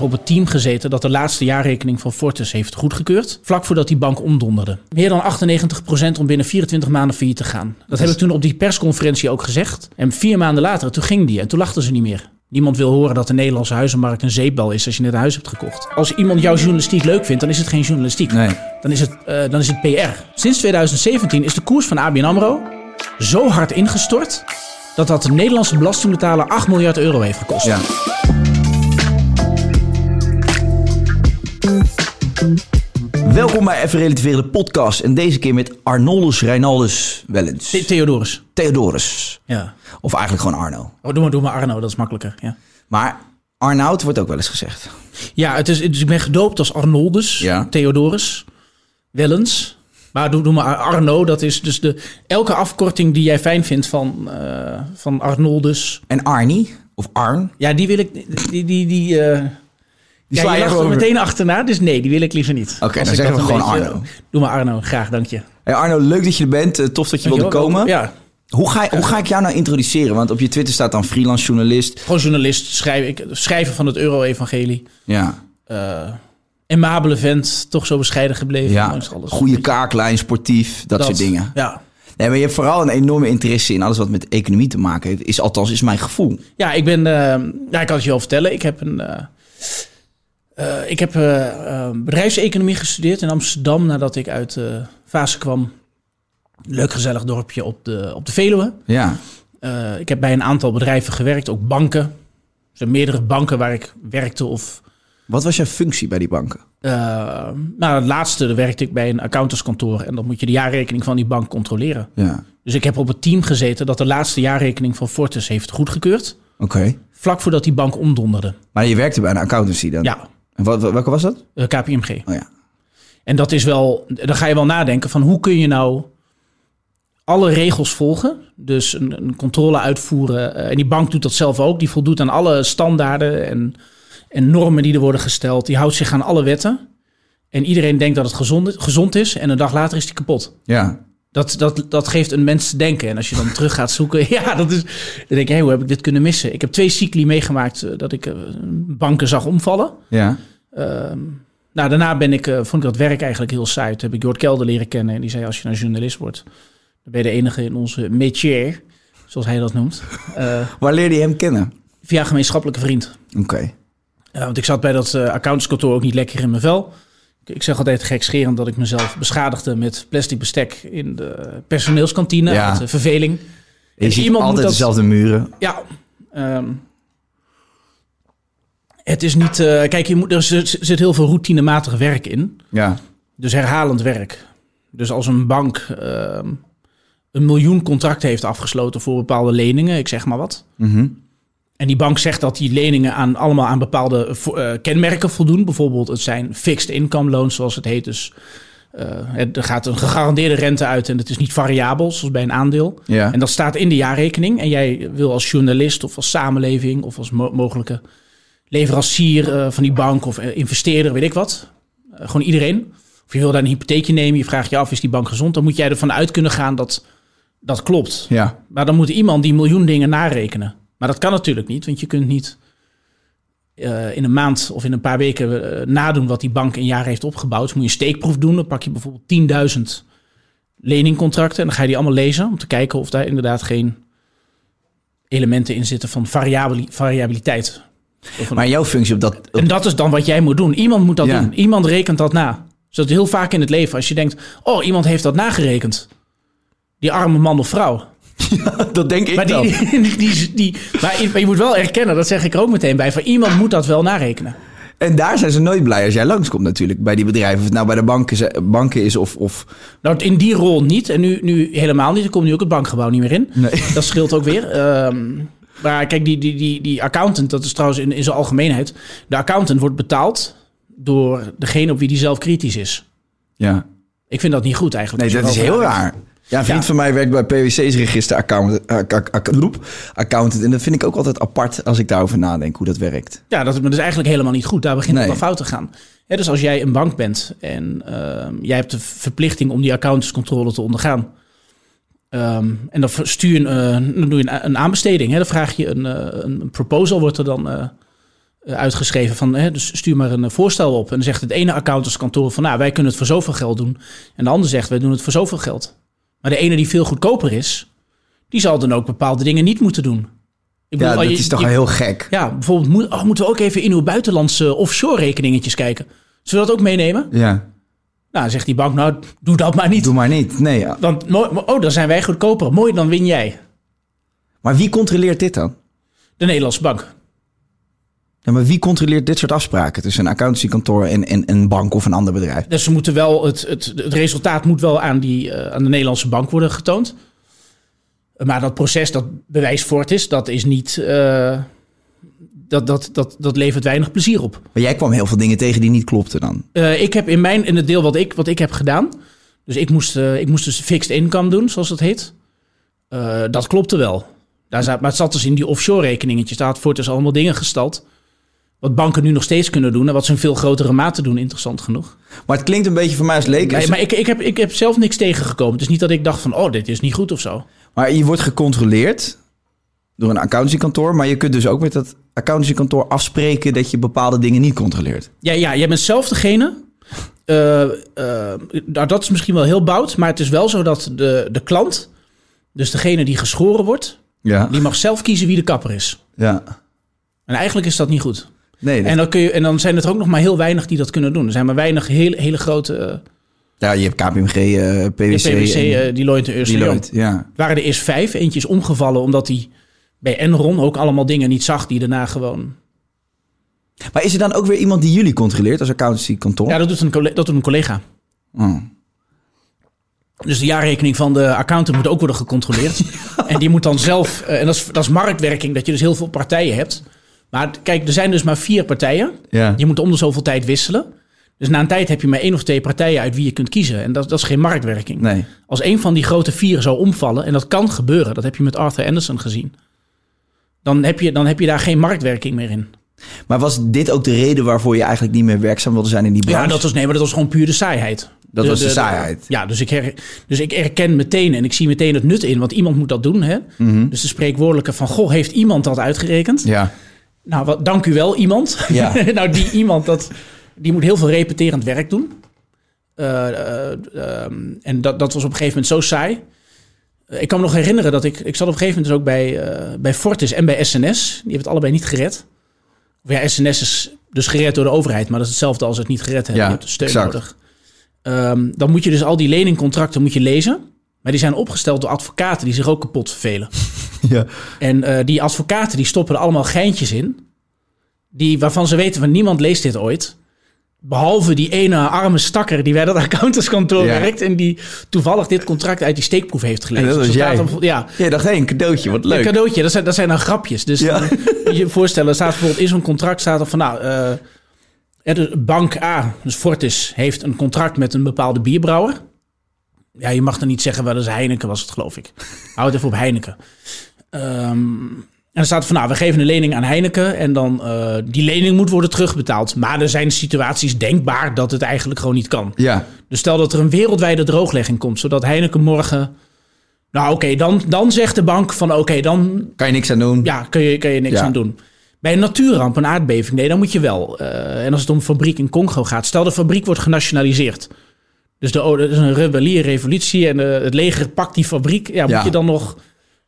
Heb op het team gezeten dat de laatste jaarrekening van Fortis heeft goedgekeurd. Vlak voordat die bank omdonderde. Meer dan 98% om binnen 24 maanden failliet te gaan. Dat heb ik toen op die persconferentie ook gezegd. En vier maanden later, toen ging die en toen lachten ze niet meer. Niemand wil horen dat de Nederlandse huizenmarkt een zeepbal is als je net een huis hebt gekocht. Als iemand jouw journalistiek leuk vindt, dan is het geen journalistiek. Nee. Dan, is het, eh, dan is het PR. Sinds 2017 is de koers van ABN AMRO zo hard ingestort... dat dat de Nederlandse belastingbetaler 8 miljard euro heeft gekost. Ja. Welkom bij Even Relativeren de podcast. En deze keer met Arnoldus Reinaldus Wellens. The- Theodorus. Theodorus. Ja. Of eigenlijk gewoon Arno. Oh, doe maar, doe maar Arno, dat is makkelijker. Ja, Maar Arnoud wordt ook wel eens gezegd. ja het is, dus ik ben gedoopt als Arnoldus, Ja. Theodorus, Wellens. Maar doe, doe maar Arno, dat is dus de, elke afkorting die jij fijn vindt van, eh, van Arnoldus. En Arnie, of Arn, Ja, die wil ik, die, die, die, eh, die ja, sla je er meteen achterna, dus nee, die wil ik liever niet. Oké, dan zeggen we gewoon beetje- Arno. Doe maar Arno, graag, dank je. Hey Arno, leuk dat je er bent. Eh, tof dat je wilde komen. Ja, Hoe, ga, hoe ga ik jou nou introduceren? Want op je Twitter staat dan freelance journalist. gewoon journalist, schrijf, ik, schrijver van het Euro-evangelie. Ja, Eh Emabele vent, toch zo bescheiden gebleven. ja. alles. goede kaaklijn, sportief, dat, soort dingen. Ja. Nee, maar je hebt vooral een enorme interesse in alles wat met economie te maken heeft. Is, althans, is mijn gevoel. Ja, ik ben. eh, ja, ik kan het je wel vertellen. Ik heb een. Eh, ik heb eh, eh, bedrijfseconomie gestudeerd in Amsterdam nadat ik uit uh, Vaassen kwam. Leuk gezellig dorpje op de, op de Veluwe. Ja. Eh, ik heb bij een aantal bedrijven gewerkt, ook banken. Er zijn meerdere banken waar ik werkte of Wat was jouw functie bij die banken? Uh, nou, het laatste daar werkte ik bij een accountantskantoor. En dan moet je de jaarrekening van die bank controleren. Ja. Dus ik heb op het team gezeten dat de laatste jaarrekening van Fortis heeft goedgekeurd. Oké. Vlak voordat die bank omdonderde. Maar je werkte bij een accountancy dan? Ja, En wat, welke was dat? uh, KPMG. Oh ja. En dat is wel, dan ga je wel nadenken van hoe kun je nou alle regels volgen. Dus een, een controle uitvoeren. Uh, en die bank doet dat zelf ook. Die voldoet aan alle standaarden en, en normen die er worden gesteld. Die houdt zich aan alle wetten. En iedereen denkt dat het gezond, gezond is. En een dag later is die kapot. Ja. Dat, dat, dat geeft een mens te denken. En als je dan terug gaat zoeken, ja, dat is, dan denk je, hey, hoe heb ik dit kunnen missen? Ik heb twee cycli meegemaakt uh, dat ik banken zag omvallen. Ja. Uh, nou, daarna ben ik, uh, vond ik dat werk eigenlijk heel saai. Toen heb ik Jord Kelder leren kennen. En die zei, als je nou journalist wordt, dan ben je de enige in onze métier, zoals hij dat noemt. Uh, Waar leerde je hem kennen? Via een gemeenschappelijke vriend. Oké. Okay. want ik zat bij dat accountantskantoor ook niet lekker in mijn vel. Ik zeg altijd gekscherend dat ik mezelf beschadigde met plastic bestek in de personeelskantine. Ja. Met verveling. Je en ziet iemand altijd dat, dezelfde muren. Ja. Um, het is niet... Uh, kijk, je moet, er zit, zit, heel veel routinematig werk in. Ja. Dus herhalend werk. Dus als een bank uh, een miljoen contracten heeft afgesloten voor bepaalde leningen, ik zeg maar wat. Mm -hmm. En die bank zegt dat die leningen aan, allemaal aan bepaalde uh, kenmerken voldoen. Bijvoorbeeld het zijn fixed income loans, zoals het heet. Dus uh, er gaat een gegarandeerde rente uit en het is niet variabel, zoals bij een aandeel. Ja. En dat staat in de jaarrekening. En jij wil als journalist of als samenleving of als mo mogelijke leverancier uh, van die bank of investeerder, weet ik wat. gewoon iedereen. Of je wil daar een hypotheekje nemen, je vraagt je af, is die bank gezond? Dan moet jij ervan uit kunnen gaan dat dat klopt. Ja. Maar dan moet iemand die miljoen dingen narekenen. Maar dat kan natuurlijk niet, want je kunt niet eh, in een maand of in een paar weken eh, nadoen wat die bank een jaar heeft opgebouwd. Dus moet je een steekproef doen. Dan pak je bijvoorbeeld 10.000 leningcontracten en dan ga je die allemaal lezen om te kijken of daar inderdaad geen elementen in zitten van variabili- variabiliteit. Maar jouw functie op dat... op- en dat is dan wat jij moet doen. Iemand moet dat Ja. doen. Iemand rekent dat na. Dus dat is heel vaak in het leven. Als je denkt, oh, iemand heeft dat nagerekend. Die arme man of vrouw. dat denk ik Maar, dan. die, die, die, die- maar, je, moet wel erkennen, dat zeg ik er ook meteen bij, van iemand moet dat wel narekenen. En daar zijn ze nooit blij als jij langskomt natuurlijk. Bij die bedrijven. Of het nou bij de banken, is- banken is of... of Nou, in die rol niet. En nu, nu helemaal niet. Er komt nu ook het bankgebouw niet meer in. Nee. Dat scheelt ook weer. Ehm, maar kijk, die, die, die, die accountant, dat is trouwens in, in zijn algemeenheid. De accountant wordt betaald door degene op wie die zelf kritisch is. ja. Ik vind dat niet goed eigenlijk. Nee, dat is heel raar. Ja, een vriend Ja. van mij werkt bij PwC's register account, accountant. En dat vind ik ook altijd apart als ik daarover nadenk hoe dat werkt. Ja, dat, dat is eigenlijk helemaal niet goed. Daar begint Nee. het al fout te gaan. Dus als jij een bank bent en ehm, jij hebt de verplichting om die accountantscontrole te ondergaan. Ehm, en dan stuur je een, eh, dan doe je een, aanbesteding. Hè, dan vraag je een, eh, een proposal, wordt er dan eh, uitgeschreven van, hè, dus stuur maar een voorstel op. En dan zegt het ene accountantskantoor van, nou, wij kunnen het voor zoveel geld doen. En de ander zegt, wij doen het voor zoveel geld. Maar de ene die veel goedkoper is, die zal dan ook bepaalde dingen niet moeten doen. Ik Ja, bedoel, dat je- is toch je- wel heel gek. ja, bijvoorbeeld moet, oh, moeten we ook even in uw buitenlandse offshore rekeningetjes kijken. Zullen we dat ook meenemen? Ja, Nou, dan zegt die bank, nou, doe dat maar niet. doe maar niet. Nee, ja. Want, oh, dan zijn wij goedkoper. Mooi, dan win jij. Maar wie controleert dit dan? De Nederlandse bank. Ja, maar wie controleert dit soort afspraken tussen een accountancykantoor en, en een bank of een ander bedrijf? Dus ze moeten wel, het, het, het resultaat moet wel aan, die, eh, aan de Nederlandse bank worden getoond. Maar dat proces dat bewijs voort is, dat is niet... eh, dat, dat, dat, dat levert weinig plezier op. Maar jij kwam heel veel dingen tegen die niet klopten dan. Eh, ik heb in, mijn, in het deel wat ik, wat ik heb gedaan. Dus ik moest, eh, ik moest dus fixed income doen, zoals dat heet. Eh, dat klopte wel. Daar zat, maar het zat dus in die offshore rekeningetjes. Daar had Fortis allemaal dingen gestald. Wat banken nu nog steeds kunnen doen. En wat ze in veel grotere mate doen, interessant genoeg. Maar het klinkt een beetje voor mij als leek. Nee, maar ik, ik, heb, ik heb zelf niks tegengekomen. Het is niet dat ik dacht van, oh, dit is niet goed of zo. Maar je wordt gecontroleerd door een accountancykantoor. Maar je kunt dus ook met dat accountancykantoor afspreken dat je bepaalde dingen niet controleert. Ja, ja jij bent zelf degene. eh, eh, nou, dat is misschien wel heel bout. Maar het is wel zo dat de, de klant, dus degene die geschoren wordt, Ja. die mag zelf kiezen wie de kapper is. ja. En eigenlijk is dat niet goed. Nee, dat- En dan, kun je, en dan zijn er ook nog maar heel weinig die dat kunnen doen. Er zijn maar weinig hele, hele grote eh ja, je hebt KPMG, eh, PwC, PwC, en eh Deloitte en Ernst Young. Deloitte. Ja. Waren er eerst vijf. Eentje is omgevallen omdat hij bij Enron ook allemaal dingen niet zag die daarna gewoon... Maar is er dan ook weer iemand die jullie controleert als accountancykantoor? Ja, dat doet een, colle- dat doet een collega. Oh. Dus de jaarrekening van de accountant moet ook worden gecontroleerd. En die moet dan zelf... eh, en dat is, dat is marktwerking, dat je dus heel veel partijen hebt. Maar kijk, er zijn dus maar vier partijen. Ja. Je moet om de zoveel tijd wisselen. Dus na een tijd heb je maar één of twee partijen uit wie je kunt kiezen. En dat, dat is geen marktwerking. Nee. Als een van die grote vier zou omvallen, en dat kan gebeuren, dat heb je met Arthur Anderson gezien, dan heb je, dan heb je daar geen marktwerking meer in. Maar was dit ook de reden waarvoor je eigenlijk niet meer werkzaam wilde zijn in die branche? Ja, dat was, nee, maar dat was gewoon puur de saaiheid. Dat was de saaiheid. ja, dus ik, her, dus ik herken meteen en ik zie meteen het nut in, want iemand moet dat doen. Hè? Dus de spreekwoordelijke van, goh, heeft iemand dat uitgerekend? Mhm. Ja. Nou, wat, dank u wel, iemand. Ja. nou, die iemand, dat, die moet heel veel repeterend werk doen. Eh, eh, ehm, en dat, dat was op een gegeven moment zo saai. Ik kan me nog herinneren dat ik... Ik zat op een gegeven moment dus ook bij, eh, bij Fortis en bij SNS. Die hebben het allebei niet gered. Of ja, SNS is dus gered door de overheid. Maar dat is hetzelfde als het niet gered hebben. Ja, je hebt steun exact. nodig. Ehm, dan moet je dus al die leningcontracten moet je lezen. Maar die zijn opgesteld door advocaten die zich ook kapot vervelen. ja. En eh, die advocaten die stoppen er allemaal geintjes in. Die, waarvan ze weten van niemand leest dit ooit. Behalve die ene arme stakker die bij dat accountantskantoor Ja. werkt. En die toevallig dit contract uit die steekproef heeft gelezen. En dat was Dus jij. ja, Jij dacht, hé, een cadeautje, wat leuk. een cadeautje. Dat zijn, dat zijn dan grapjes. Dus Ja. je je voorstellen, er staat bijvoorbeeld in zo'n contract staat er van nou... eh, bank A, dus Fortis, heeft een contract met een bepaalde bierbrouwer. Ja, je mag dan niet zeggen, wel eens Heineken was het, geloof ik. Houd even op Heineken. Ehm, dan staat van, nou, we geven een lening aan Heineken en dan uh, die lening moet worden terugbetaald. Maar er zijn situaties denkbaar dat het eigenlijk gewoon niet kan. Ja. Dus stel dat er een wereldwijde drooglegging komt, zodat Heineken morgen... Nou oké, dan, dan zegt de bank van oké, dan Kan je niks aan doen? ja, kun je, kun je niks Ja. aan doen. Bij een natuurramp, een aardbeving, nee, dan moet je wel. Eh, en als het om een fabriek in Congo gaat, stel de fabriek wordt genationaliseerd. Dus de, oh, er is een rebellie, revolutie en eh, het leger pakt die fabriek. Ja, moet Ja. je dan nog...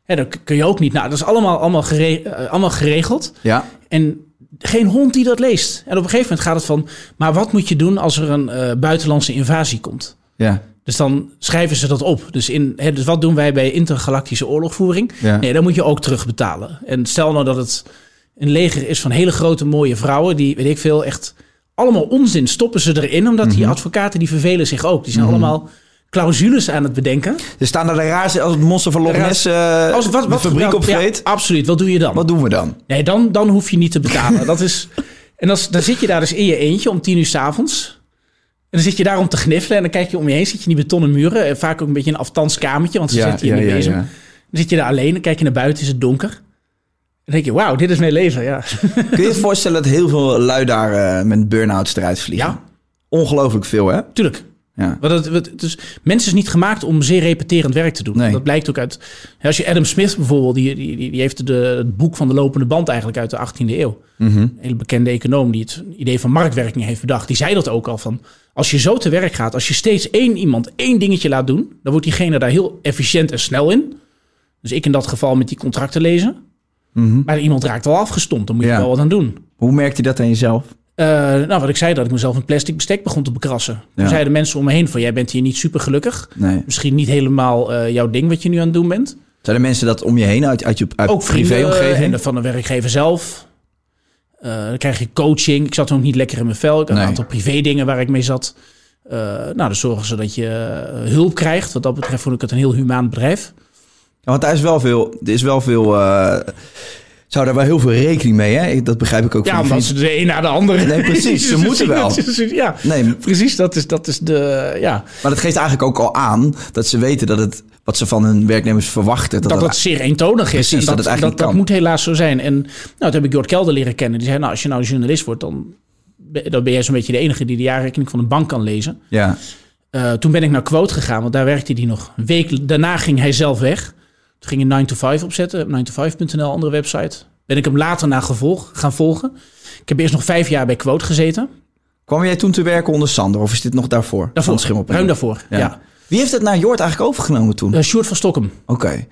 Dat kun je ook niet. Nou, dat is allemaal, allemaal, gere- eh, allemaal geregeld. Ja. En geen hond die dat leest. En op een gegeven moment gaat het van... maar wat moet je doen als er een eh, buitenlandse invasie komt? Ja. Dus dan schrijven ze dat op. Dus, in, hè, dus wat doen wij bij intergalactische oorlogvoering? Ja. Nee, dan moet je ook terugbetalen. En stel nou dat het een leger is van hele grote mooie vrouwen... die, weet ik veel, echt allemaal onzin stoppen ze erin... omdat Mhm. die advocaten die vervelen zich ook. Die zijn allemaal clausules aan het bedenken. Er staan er de raarste als het monster van Loch Ness eh, Als, wat, de fabriek nou, opvreet. Ja, absoluut. Wat doe je dan? Wat doen we dan? Nee, dan, dan hoef je niet te betalen. dat is, en als, dan zit je daar dus in je eentje om tien uur s'avonds. En dan zit je daar om te gniffelen. En dan kijk je om je heen, zit je in die betonnen muren. En vaak ook een beetje een aftans kamertje, want ze Ja, zitten hier ja, niet bezig. Dan zit je daar alleen, dan kijk je naar buiten, is het donker. Dan denk je, wauw, dit is mijn leven, ja. Kun je je voorstellen dat heel veel lui daar eh, met burn-outs eruit vliegen? Ja. Ongelooflijk veel, hè? Tuurlijk. Ja. Want het, dus, mensen is niet gemaakt om zeer repeterend werk te doen. Nee. Dat blijkt ook uit... Als je Adam Smith bijvoorbeeld, die, die, die heeft de, het boek van de lopende band eigenlijk uit de 18e eeuw. Mhm. Een hele bekende econoom die het idee van marktwerking heeft bedacht. Die zei dat ook al van, als je zo te werk gaat, als je steeds één iemand één dingetje laat doen, dan wordt diegene daar heel efficiënt en snel in. Dus ik in dat geval met die contracten lezen. Maar iemand raakt wel afgestompt, dan moet je Mhm. Ja. wel wat aan doen. Hoe merkt je dat aan jezelf? Eh, nou, wat ik zei, dat ik mezelf een plastic bestek begon te bekrassen. Toen Ja. zeiden mensen om me heen van, jij bent hier niet super gelukkig. Nee. Misschien niet helemaal eh, jouw ding wat je nu aan het doen bent. Zijn er mensen dat om je heen uit, uit je uit Ook privéomgeving? en van de werkgever zelf. Eh, dan krijg je coaching. Ik zat ook niet lekker in mijn vel. Ik had Nee. een aantal privé dingen waar ik mee zat. Eh, nou, dan zorgen ze dat je eh, hulp krijgt. Wat dat betreft vond ik het een heel humaan bedrijf. Ja, want daar is wel veel... Er is wel veel eh, zou daar wel heel veel rekening mee, hè? Dat begrijp ik ook Ja, van omdat ze de een na de andere... Nee, precies. Ze moeten wel. ja, Nee. precies. Dat is, dat is de... Ja, Maar dat geeft eigenlijk ook al aan dat ze weten dat het... wat ze van hun werknemers verwachten... dat dat dat, het zeer eentonig is. Precies, En dat dat, het eigenlijk dat, dat moet helaas zo zijn. En nou, toen heb ik Jort Kelder leren kennen. Die zei, nou, als je nou journalist wordt, dan, ben- dan ben jij zo'n beetje de enige die de jaarrekening van een bank kan lezen. Ja. Eh, toen ben ik naar Quote gegaan, want daar werkte hij nog. Een week daarna ging hij zelf weg. Toen ging hij 9 to 5 opzetten, 9to5.nl, andere website. Ben ik hem later naar gevolg, gaan volgen. Ik heb eerst nog vijf jaar bij Quote gezeten. Kwam jij toen te werken onder Sander? Of is dit nog daarvoor? Daarvoor, ruim daarvoor, ja. Wie heeft het naar Jord eigenlijk overgenomen toen? Eh, Sjoerd van Stokkem, Oké.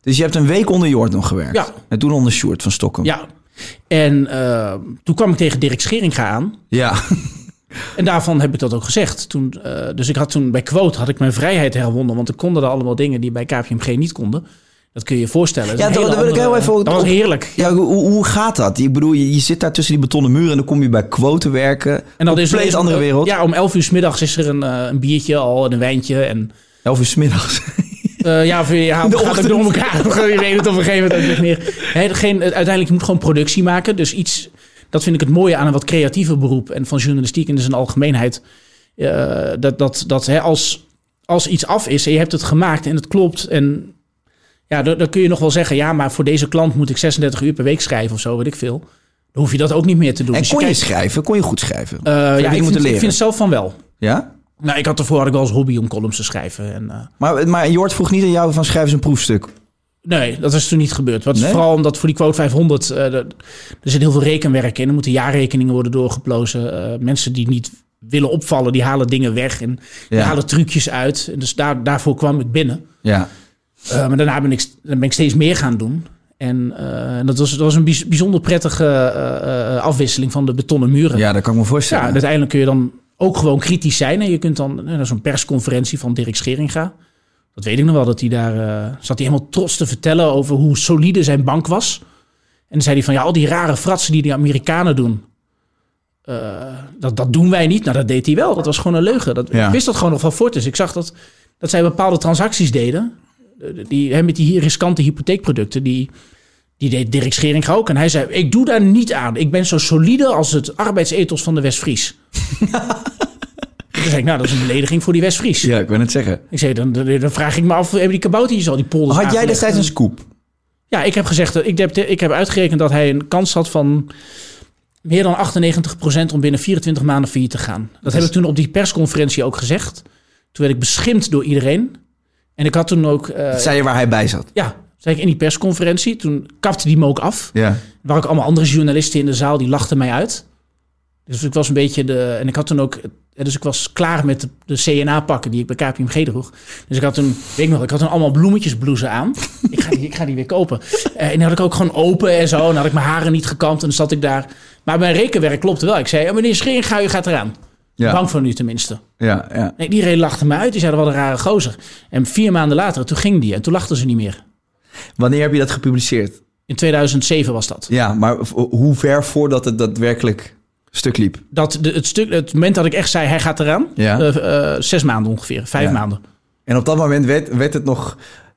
Dus je hebt een week onder Jord nog gewerkt? Ja. En toen onder Sjoerd van Stockholm? ja. En eh, toen kwam ik tegen Dirk Scheringa aan. Ja. En daarvan heb ik dat ook gezegd. Toen, eh, dus ik had toen bij Quote had ik mijn vrijheid herwonnen. Want er konden er allemaal dingen die bij KPMG niet konden. Dat kun je je voorstellen. Dat Ja, een daar wil ik heel even Dat was heerlijk. Ja, hoe, hoe gaat dat? Ik bedoel, je, je zit daar tussen die betonnen muren en dan kom je bij quote werken. En dan is er andere wereld. Ja, om 11 uur s middags is er een, eh, een biertje al en een wijntje. En Elf uur 's middags. eh, ja, of, ja de gaat ook ochtend. door elkaar. je weet het op een gegeven moment ook niet meer. Nee, geen, uiteindelijk je moet gewoon productie maken. Dus iets, dat vind ik het mooie aan een wat creatiever beroep. En van journalistiek in zijn algemeenheid. eh, dat dat, dat hè, als, als iets af is en je hebt het gemaakt en het klopt. En ja, dan, dan kun je nog wel zeggen... ja, maar voor deze klant moet ik 36 uur per week schrijven of zo, weet ik veel. Dan hoef je dat ook niet meer te doen. En Dus kon je kijkt- schrijven? Kon je goed schrijven? Eh, ja, ik vind, ik leren? vind zelf van wel. Ja? Nou, ik had ervoor had ik wel als hobby om columns te schrijven. En, eh, Maar, maar Jord vroeg niet aan jou van schrijf eens een proefstuk. nee, dat is toen niet gebeurd. Wat Nee? Vooral omdat voor die quote 500, eh, er zit heel veel rekenwerk in. Er moeten jaarrekeningen worden doorgeplozen. Mensen die niet willen opvallen, die halen dingen weg. En die Ja. halen trucjes uit. En dus daar, daarvoor kwam ik binnen. Ja. Eh, maar daarna ben ik, ben ik steeds meer gaan doen. En eh, dat, was, dat was een bijz- bijzonder prettige eh, afwisseling van de betonnen muren. ja, dat kan ik me Ja, voorstellen. en uiteindelijk kun je dan ook gewoon kritisch zijn. En je kunt dan naar zo'n persconferentie van Dirk Scheringa. Dat weet ik nog wel, dat hij daar zat hij helemaal trots te vertellen over hoe solide zijn bank was. En dan zei hij van ja, al die rare fratsen die die Amerikanen doen. dat, dat doen wij niet. Nou, dat deed hij wel. Dat was gewoon een leugen. Dat, Ja. Ik wist dat gewoon nog van Fortis. Ik zag dat, dat zij bepaalde transacties deden. Eh, Die, hè, met die riskante hypotheekproducten. Die, die deed Dirk Scheringa ook. En hij zei, ik doe daar niet aan. Ik ben zo solide als het arbeidsethos van de Westfries. Toen zei ik, nou, dat is een belediging voor die Westfries. Ja, ik wil het zeggen. Ik zei, dan, dan, dan vraag ik me af, hebben die kaboutertjes al die polders Had jij destijds een scoop? Ja, ik heb gezegd, dat- ik heb, ik heb uitgerekend dat hij een kans had van meer dan 98% om binnen 24 maanden failliet te gaan. Dat heb ik toen op die persconferentie ook gezegd. Toen werd ik beschimpt door iedereen. En ik had toen ook, Dat zei je waar hij bij zat. ja, zei ik in die persconferentie. Toen kapte die me ook af. Ja. Waren ook allemaal andere journalisten in de zaal die lachten mij uit. Dus ik was een beetje de. En ik had toen ook. eh, Dus ik was klaar met de, de CNA-pakken die ik bij KPMG droeg. Dus ik had toen, weet ik nog, ik had toen allemaal bloemetjesblousen aan. Ik ga die, ik ga die weer kopen. Eh, en die had ik ook gewoon open en zo. En dan had ik mijn haren niet gekamd en dan zat ik daar. Maar mijn rekenwerk klopte wel. Ik zei, meneer Scheringa, u gaat eraan. Ja. Bang voor nu tenminste. Ja, ja. Nee, iedereen lachte me uit. Die zeiden, wat een rare gozer. En vier maanden later, toen ging die. En toen lachten ze niet meer. Wanneer heb je dat gepubliceerd? In 2007 was dat. Ja, maar hoe ver voordat het daadwerkelijk stuk liep? dat de, het, stuk, het moment dat ik echt zei, hij gaat eraan. Ja. eh, eh, zes maanden ongeveer, vijf Ja. maanden. En op dat moment werd, werd het nog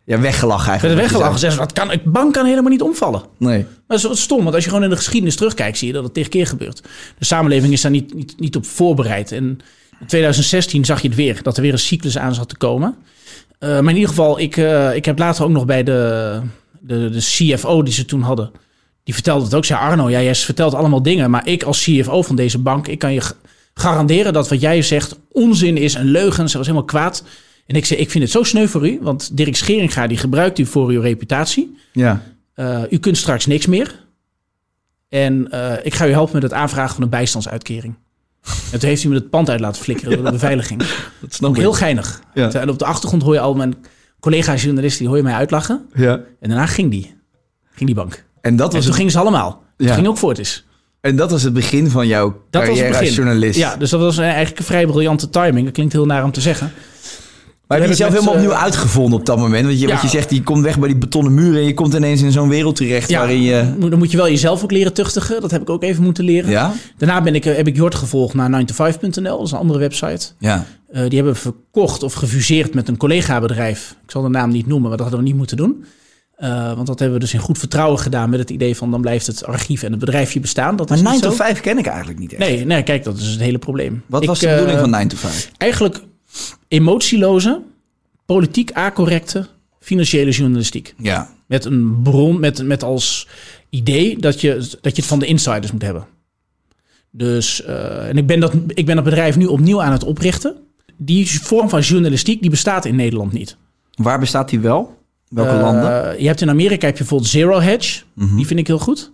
ja, weggelachen Ik werd eigenlijk. weggelachen. Zeggen ze, dat kan, bank kan helemaal niet omvallen. Nee. Maar dat is wat stom, want als je gewoon in de geschiedenis terugkijkt, zie je dat het tegen keer gebeurt. De samenleving is daar niet, niet, niet op voorbereid. En in 2016 zag je het weer, dat er weer een cyclus aan zat te komen. Eh, maar in ieder geval, ik, eh, ik heb later ook nog bij de, de, de CFO die ze toen hadden, die vertelde het ook. Zei Arno, ja, jij vertelt allemaal dingen, maar ik als CFO van deze bank, ik kan je garanderen dat wat jij zegt onzin is en leugens. Ze was helemaal kwaad. En ik zei, ik vind het zo sneu voor u, want Dirk Scheringa die gebruikt u voor uw reputatie. Ja. Uh, u kunt straks niks meer. En uh, ik ga u helpen met het aanvragen van een bijstandsuitkering. En toen heeft hij me het pand uit laten flikkeren door de beveiliging. Dat snap ik. heel geinig. Ja. En op de achtergrond hoor je al mijn collega-journalisten, die hoor je mij uitlachen. Ja. En daarna ging die. Ging die bank. En dat En was, toen het, gingen ze allemaal. Ja. Het ging ook Fortis. en dat was het begin van jouw Dat was carrière het begin. als journalist. Ja, dus dat was eigenlijk een vrij briljante timing. Dat klinkt heel naar om te zeggen. Maar heb je heb ik jezelf met, helemaal eh, opnieuw uitgevonden op dat moment? Want je, wat Ja. je zegt, je komt weg bij die betonnen muren... en je komt ineens in zo'n wereld terecht waarin je... Dan moet je wel jezelf ook leren tuchtigen. Dat heb ik ook even moeten leren. Ja? Daarna ben ik, eh, heb ik Jort gevolgd naar 9to5.nl. Dat is een andere website. Ja. Eh, die hebben we verkocht of gefuseerd met een collega-bedrijf. Ik zal de naam niet noemen, maar dat hadden we niet moeten doen. Eh, want dat hebben we dus in goed vertrouwen gedaan met het idee van dan blijft het archief en het bedrijfje bestaan. Dat Maar is 9 niet to zo. 5 ken ik eigenlijk niet echt. Nee, nee, kijk, dat is het hele probleem. Wat Ik, was de eh, bedoeling van 9 to 5? Eigenlijk emotieloze, politiek acorrecte, financiële journalistiek. Ja. Met een bron, met, met als idee dat je, dat je het van de insiders moet hebben. Dus, eh, en ik ben, dat, ik ben dat bedrijf nu opnieuw aan het oprichten. Die vorm van journalistiek, die bestaat in Nederland niet. Waar bestaat die wel? Welke Eh, landen? Mhm. Je hebt in Amerika heb je bijvoorbeeld Zero Hedge. Die vind ik heel goed.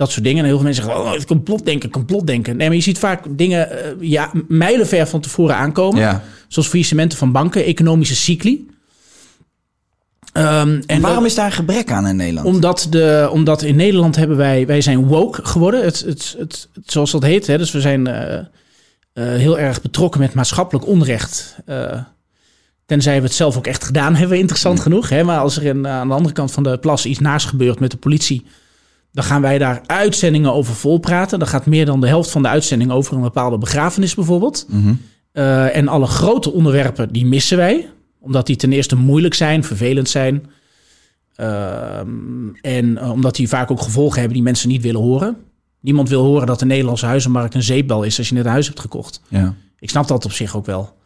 Dat soort dingen. En heel veel mensen zeggen, oh, complotdenken, complotdenken. Nee, maar je ziet vaak dingen eh, ja, mijlenver van tevoren aankomen. Ja. Zoals faillissementen van banken, economische cycli. Ehm, en waarom dat- is daar een gebrek aan in Nederland? omdat, de, omdat in Nederland hebben wij, wij zijn woke geworden, het, het, het, het- zoals dat heet. Hè? Dus we zijn eh, eh, heel erg betrokken met maatschappelijk onrecht. Tenzij we het zelf ook echt gedaan hebben, interessant genoeg. Hè? Maar als er in, aan de andere kant van de plas iets naast gebeurt met de politie... dan gaan wij daar uitzendingen over vol praten. Dan gaat meer dan de helft van de uitzending over een bepaalde begrafenis bijvoorbeeld. Eh, en alle grote onderwerpen, die missen wij. Omdat die ten eerste moeilijk zijn, vervelend zijn... Ehm, en eh, omdat die vaak ook gevolgen hebben die mensen niet willen horen. Niemand wil horen dat de Nederlandse huizenmarkt een zeepbel is als je net een huis hebt gekocht. Ja. Ik snap dat op zich ook wel.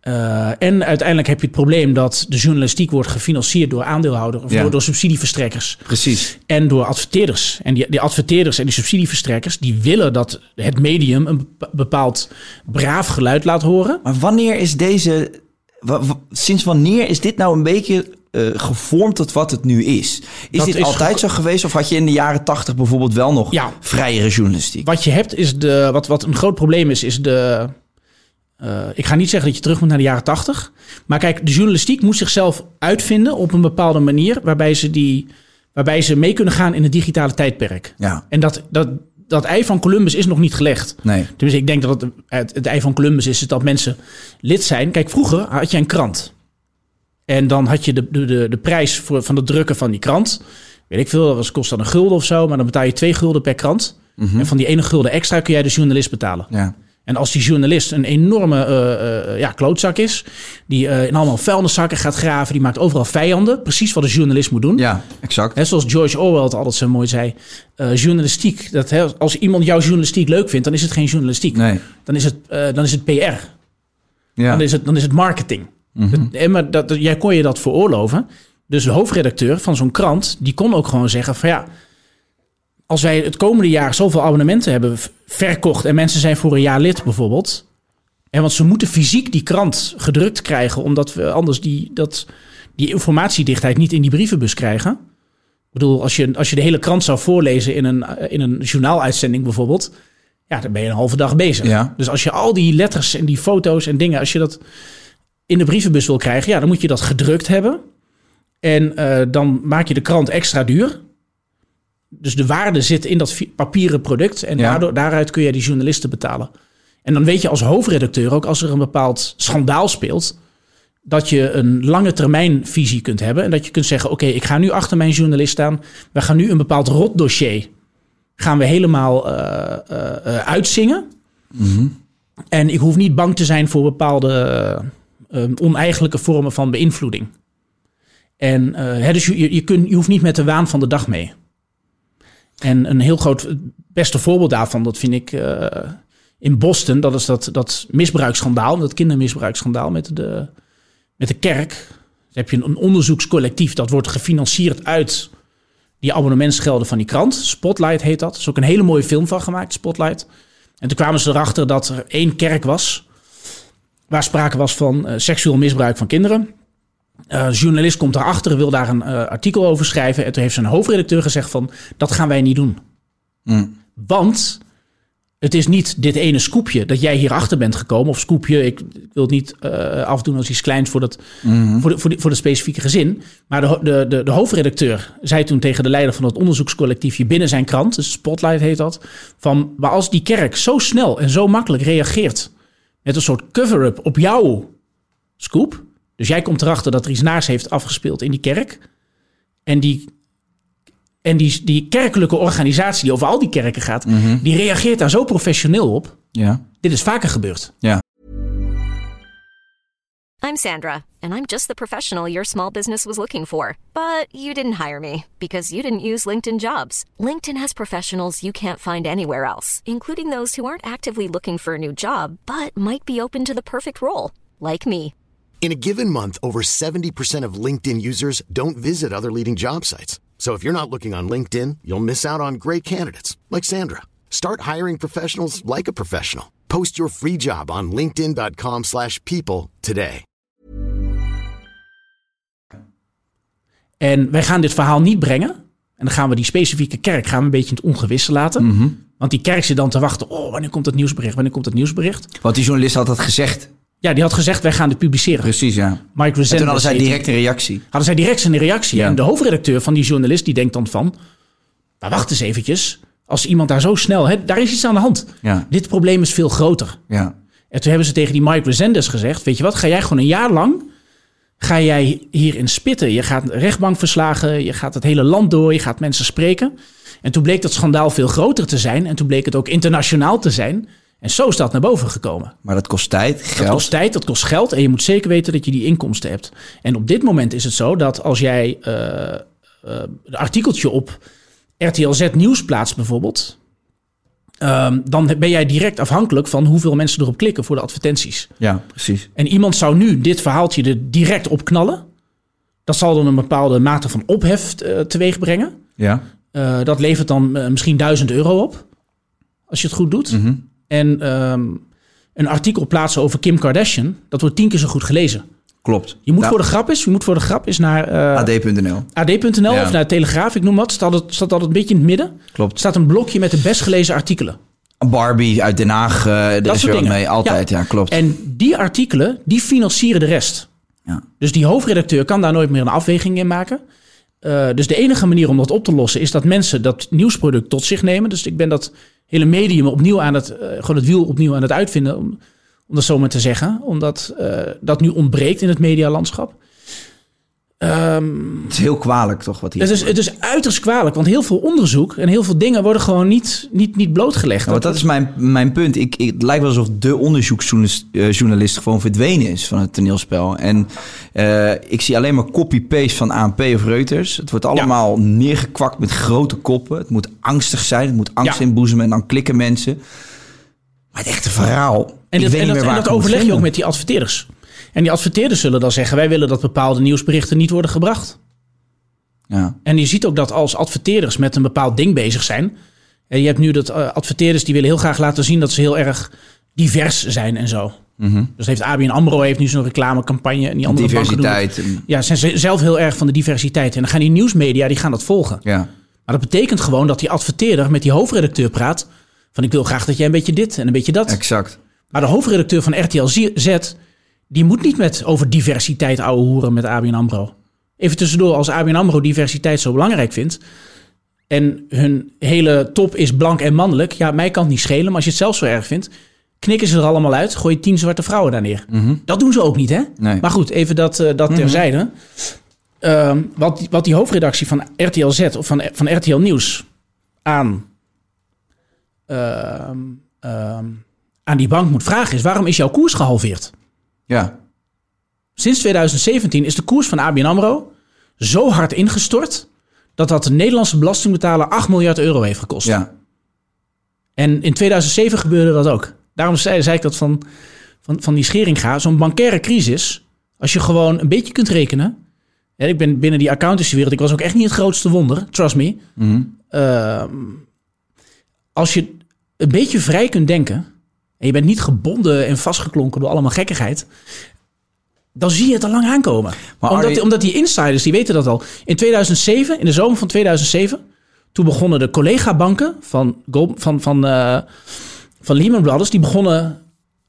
Eh, en uiteindelijk heb je het probleem dat de journalistiek wordt gefinancierd door aandeelhouders of Ja. door, door subsidieverstrekkers Precies. en door adverteerders. En die, die adverteerders en die subsidieverstrekkers die willen dat het medium een bepa- bepaald braaf geluid laat horen. Maar wanneer is deze... sinds wanneer is dit nou een beetje eh, gevormd tot wat het nu is? Is Dat dit is altijd zo geweest? Of had je in de jaren tachtig bijvoorbeeld wel nog Ja. vrijere journalistiek? Wat je hebt is de. Wat, wat een groot probleem is, is de. Eh, ik ga niet zeggen dat je terug moet naar de jaren tachtig. Maar kijk, de journalistiek moet zichzelf uitvinden op een bepaalde manier. Waarbij ze, die, waarbij ze mee kunnen gaan in het digitale tijdperk. Ja. En dat, dat, dat ei van Columbus is nog niet gelegd. Nee. Tenminste, ik denk dat het, het, het ei van Columbus is dat mensen lid zijn. Kijk, vroeger had je een krant. En dan had je de, de, de, de prijs voor, van het drukken van die krant. Weet ik veel, dat was, kost dan een gulden of zo. Maar dan betaal je twee gulden per krant. En van die ene gulden extra kun jij de journalist betalen. Ja. En als die journalist een enorme eh, ja, klootzak is... die eh, in allemaal vuilniszakken gaat graven... die maakt overal vijanden. Precies wat een journalist moet doen. Ja, exact. Hè, zoals George Orwell het altijd zo mooi zei. journalistiek, dat, als iemand jouw journalistiek leuk vindt... dan is het geen journalistiek. Nee. Dan, is het, dan is het PR. Ja. Dan, is het, dan is het marketing. Hè, maar dat, dat- jij kon je dat veroorloven. Dus de hoofdredacteur van zo'n krant, die kon ook gewoon zeggen van ja, als wij het komende jaar zoveel abonnementen hebben verkocht en mensen zijn voor een jaar lid bijvoorbeeld. En want ze moeten fysiek die krant gedrukt krijgen, omdat we anders die, dat, die informatiedichtheid niet in die brievenbus krijgen. Ik bedoel, als je, als je de hele krant zou voorlezen in een, in een journaaluitzending bijvoorbeeld, ja, dan ben je een halve dag bezig. Ja. Dus als je al die letters en die foto's en dingen, als je dat in de brievenbus wil krijgen, ja, dan moet je dat gedrukt hebben. En eh, dan maak je de krant extra duur. Dus de waarde zit in dat papieren product. En Ja. daardoor, daaruit kun je die journalisten betalen. En dan weet je als hoofdredacteur ook, als er een bepaald schandaal speelt, dat je een lange termijn visie kunt hebben. En dat je kunt zeggen, oké, ik ga nu achter mijn journalist staan. We gaan nu een bepaald rotdossier gaan we helemaal eh, uitzingen. En ik hoef niet bang te zijn voor bepaalde eh, oneigenlijke vormen van beïnvloeding. En hè, dus je, je, kunt, je hoeft niet met de waan van de dag mee. En een heel groot, beste voorbeeld daarvan, dat vind ik eh, in Boston. Dat is dat, dat misbruiksschandaal, dat kindermisbruiksschandaal met de, met de kerk. Dan heb je een, een onderzoekscollectief dat wordt gefinancierd uit die abonnementsgelden van die krant. Spotlight heet dat. Er is ook een hele mooie film van gemaakt, Spotlight. En toen kwamen ze erachter dat er één kerk was... waar sprake was van eh, seksueel misbruik van kinderen. Eh, een journalist komt daarachter, wil daar een eh, artikel over schrijven. En toen heeft zijn hoofdredacteur gezegd van... dat gaan wij niet doen. Want het is niet dit ene scoopje dat jij hierachter bent gekomen. Of scoopje, ik, ik wil het niet eh, afdoen als iets kleins voor, dat, voor, de, voor, de, voor de specifieke gezin. Maar de, de, de, de hoofdredacteur zei toen tegen de leider van het onderzoekscollectiefje binnen zijn krant, dus Spotlight heet dat, van maar als die kerk zo snel en zo makkelijk reageert met een soort cover-up op jouw scoop. Dus jij komt erachter dat er iets naars heeft afgespeeld in die kerk. En die en die, die kerkelijke organisatie die over al die kerken gaat, die reageert daar zo professioneel op. Ja. Dit is vaker gebeurd. Ja. I'm Sandra, and I'm just the professional your small business was looking for. But you didn't hire me because you didn't use LinkedIn jobs. LinkedIn has professionals you can't find anywhere else, including those who aren't actively looking for a new job but might be open to the perfect role, like me. In a given month, over 70% of LinkedIn users don't visit other leading job sites. So if you're not looking on LinkedIn, you'll miss out on great candidates like Sandra. Start hiring professionals like a professional. Post your free job on linkedin.com/people today. En wij gaan dit verhaal niet brengen. En dan gaan we die specifieke kerk gaan we een beetje in het ongewisse laten. Want die kerk zit dan te wachten. Oh, wanneer komt het nieuwsbericht? Wanneer komt het nieuwsbericht? Want die journalist had dat gezegd. Ja, die had gezegd, wij gaan dit publiceren. Precies, ja. Mike En toen Resendez hadden zij direct een reactie. hadden zij direct een reactie. Ja. En de hoofdredacteur van die journalist, die denkt dan van... Maar wacht eens eventjes. Als iemand daar zo snel... Hè, daar is iets aan de hand. Ja. Dit probleem is veel groter. Ja. En toen hebben ze tegen die Mike Resendez gezegd... Weet je wat, ga jij gewoon een jaar lang... Ga jij hierin spitten. Je gaat rechtbankverslagen. Je gaat het hele land door. Je gaat mensen spreken. En toen bleek dat schandaal veel groter te zijn. En toen bleek het ook internationaal te zijn. En zo is dat naar boven gekomen. Maar dat kost tijd, geld. Dat kost tijd, dat kost geld en je moet zeker weten dat je die inkomsten hebt. En op dit moment is het zo dat als jij eh, eh, een artikeltje op RTL Z Nieuws plaatst bijvoorbeeld... ehm, dan ben jij direct afhankelijk van hoeveel mensen erop klikken voor de advertenties. Ja, precies. En iemand zou nu dit verhaaltje er direct op knallen. Dat zal dan een bepaalde mate van ophef eh, teweeg brengen. Ja. Dat levert dan misschien 1000 euro op. Als je het goed doet. Mhm. En ehm, een artikel plaatsen over Kim Kardashian. Dat wordt tien keer zo goed gelezen. Klopt. Je moet, Nou, voor, de grap is, je moet voor de grap is naar eh, AD.nl. AD.nl Ja. of naar Telegraaf. Ik noem wat. Staat het staat altijd een beetje in het midden. Klopt. Staat een blokje met de best gelezen artikelen. Barbie uit Den Haag, er Dat is dingen. mee. Altijd, ja, klopt. En die artikelen, die financieren de rest. Ja. Dus die hoofdredacteur kan daar nooit meer een afweging in maken. Eh, dus de enige manier om dat op te lossen is dat mensen dat nieuwsproduct tot zich nemen. Dus ik ben dat hele medium opnieuw aan het, eh, gewoon het wiel opnieuw aan het uitvinden, om, om dat zo maar te zeggen. Omdat eh, dat nu ontbreekt in het medialandschap. Het is heel kwalijk toch wat hier Het is, gebeurt. het is uiterst kwalijk, want heel veel onderzoek en heel veel dingen worden gewoon niet, niet, niet blootgelegd. Want dat is mijn, mijn punt. Ik, ik, het lijkt wel alsof de onderzoeksjournalist eh, gewoon verdwenen is van het toneelspel. En eh, ik zie alleen maar copy-paste van ANP of Reuters. Het wordt allemaal neergekwakt met grote koppen. Het moet angstig zijn, het moet angst Ja. inboezemen en dan klikken mensen. Maar het echte verhaal, En dat, en dat, en dat overleg je ook met die adverteerders. En die adverteerders zullen dan zeggen: wij willen dat bepaalde nieuwsberichten niet worden gebracht. Ja. En je ziet ook dat als adverteerders met een bepaald ding bezig zijn. En je hebt nu dat eh, adverteerders die willen heel graag laten zien dat ze heel erg divers zijn en zo. Dus heeft ABN AMRO heeft nu zo'n reclamecampagne en die andere doen. Diversiteit. Ja, zijn ze zelf heel erg van de diversiteit. En dan gaan die nieuwsmedia die gaan dat volgen. Ja. Maar dat betekent gewoon dat die adverteerder met die hoofdredacteur praat. Van ik wil graag dat jij een beetje dit en een beetje dat. Exact. Maar de hoofdredacteur van RTL Z, die moet niet met over diversiteit ouwe hoeren met ABN AMRO. Even tussendoor, als ABN AMRO diversiteit zo belangrijk vindt... en hun hele top is blank en mannelijk... ja, mij kan het niet schelen, maar als je het zelf zo erg vindt... knikken ze er allemaal uit, gooi je tien zwarte vrouwen daar neer. Dat doen ze ook niet, hè? Nee. Maar goed, even dat, eh, dat terzijde. Ehm, wat, die- wat die hoofdredactie van RTL Z of van, van RTL Nieuws aan, ehm, ehm, aan die bank moet vragen is... waarom is jouw koers gehalveerd? Ja. Sinds 2017 is de koers van ABN AMRO zo hard ingestort... dat dat de Nederlandse belastingbetaler 8 miljard euro heeft gekost. Ja. En in 2007 gebeurde dat ook. Daarom zei, zei ik dat van, van, van die Scheringa. Zo'n bankaire crisis, als je gewoon een beetje kunt rekenen... Ik ben binnen die accountancywereld, ik was ook echt niet het grootste wonder, trust me. Ehm, als je een beetje vrij kunt denken... en je bent niet gebonden en vastgeklonken door allemaal gekkigheid... dan zie je het al lang aankomen. Maar omdat, omdat die insiders, die weten dat al. In 2007, in de zomer van 2007... toen begonnen de collega-banken van, van, van, eh, van Lehman Brothers... die begonnen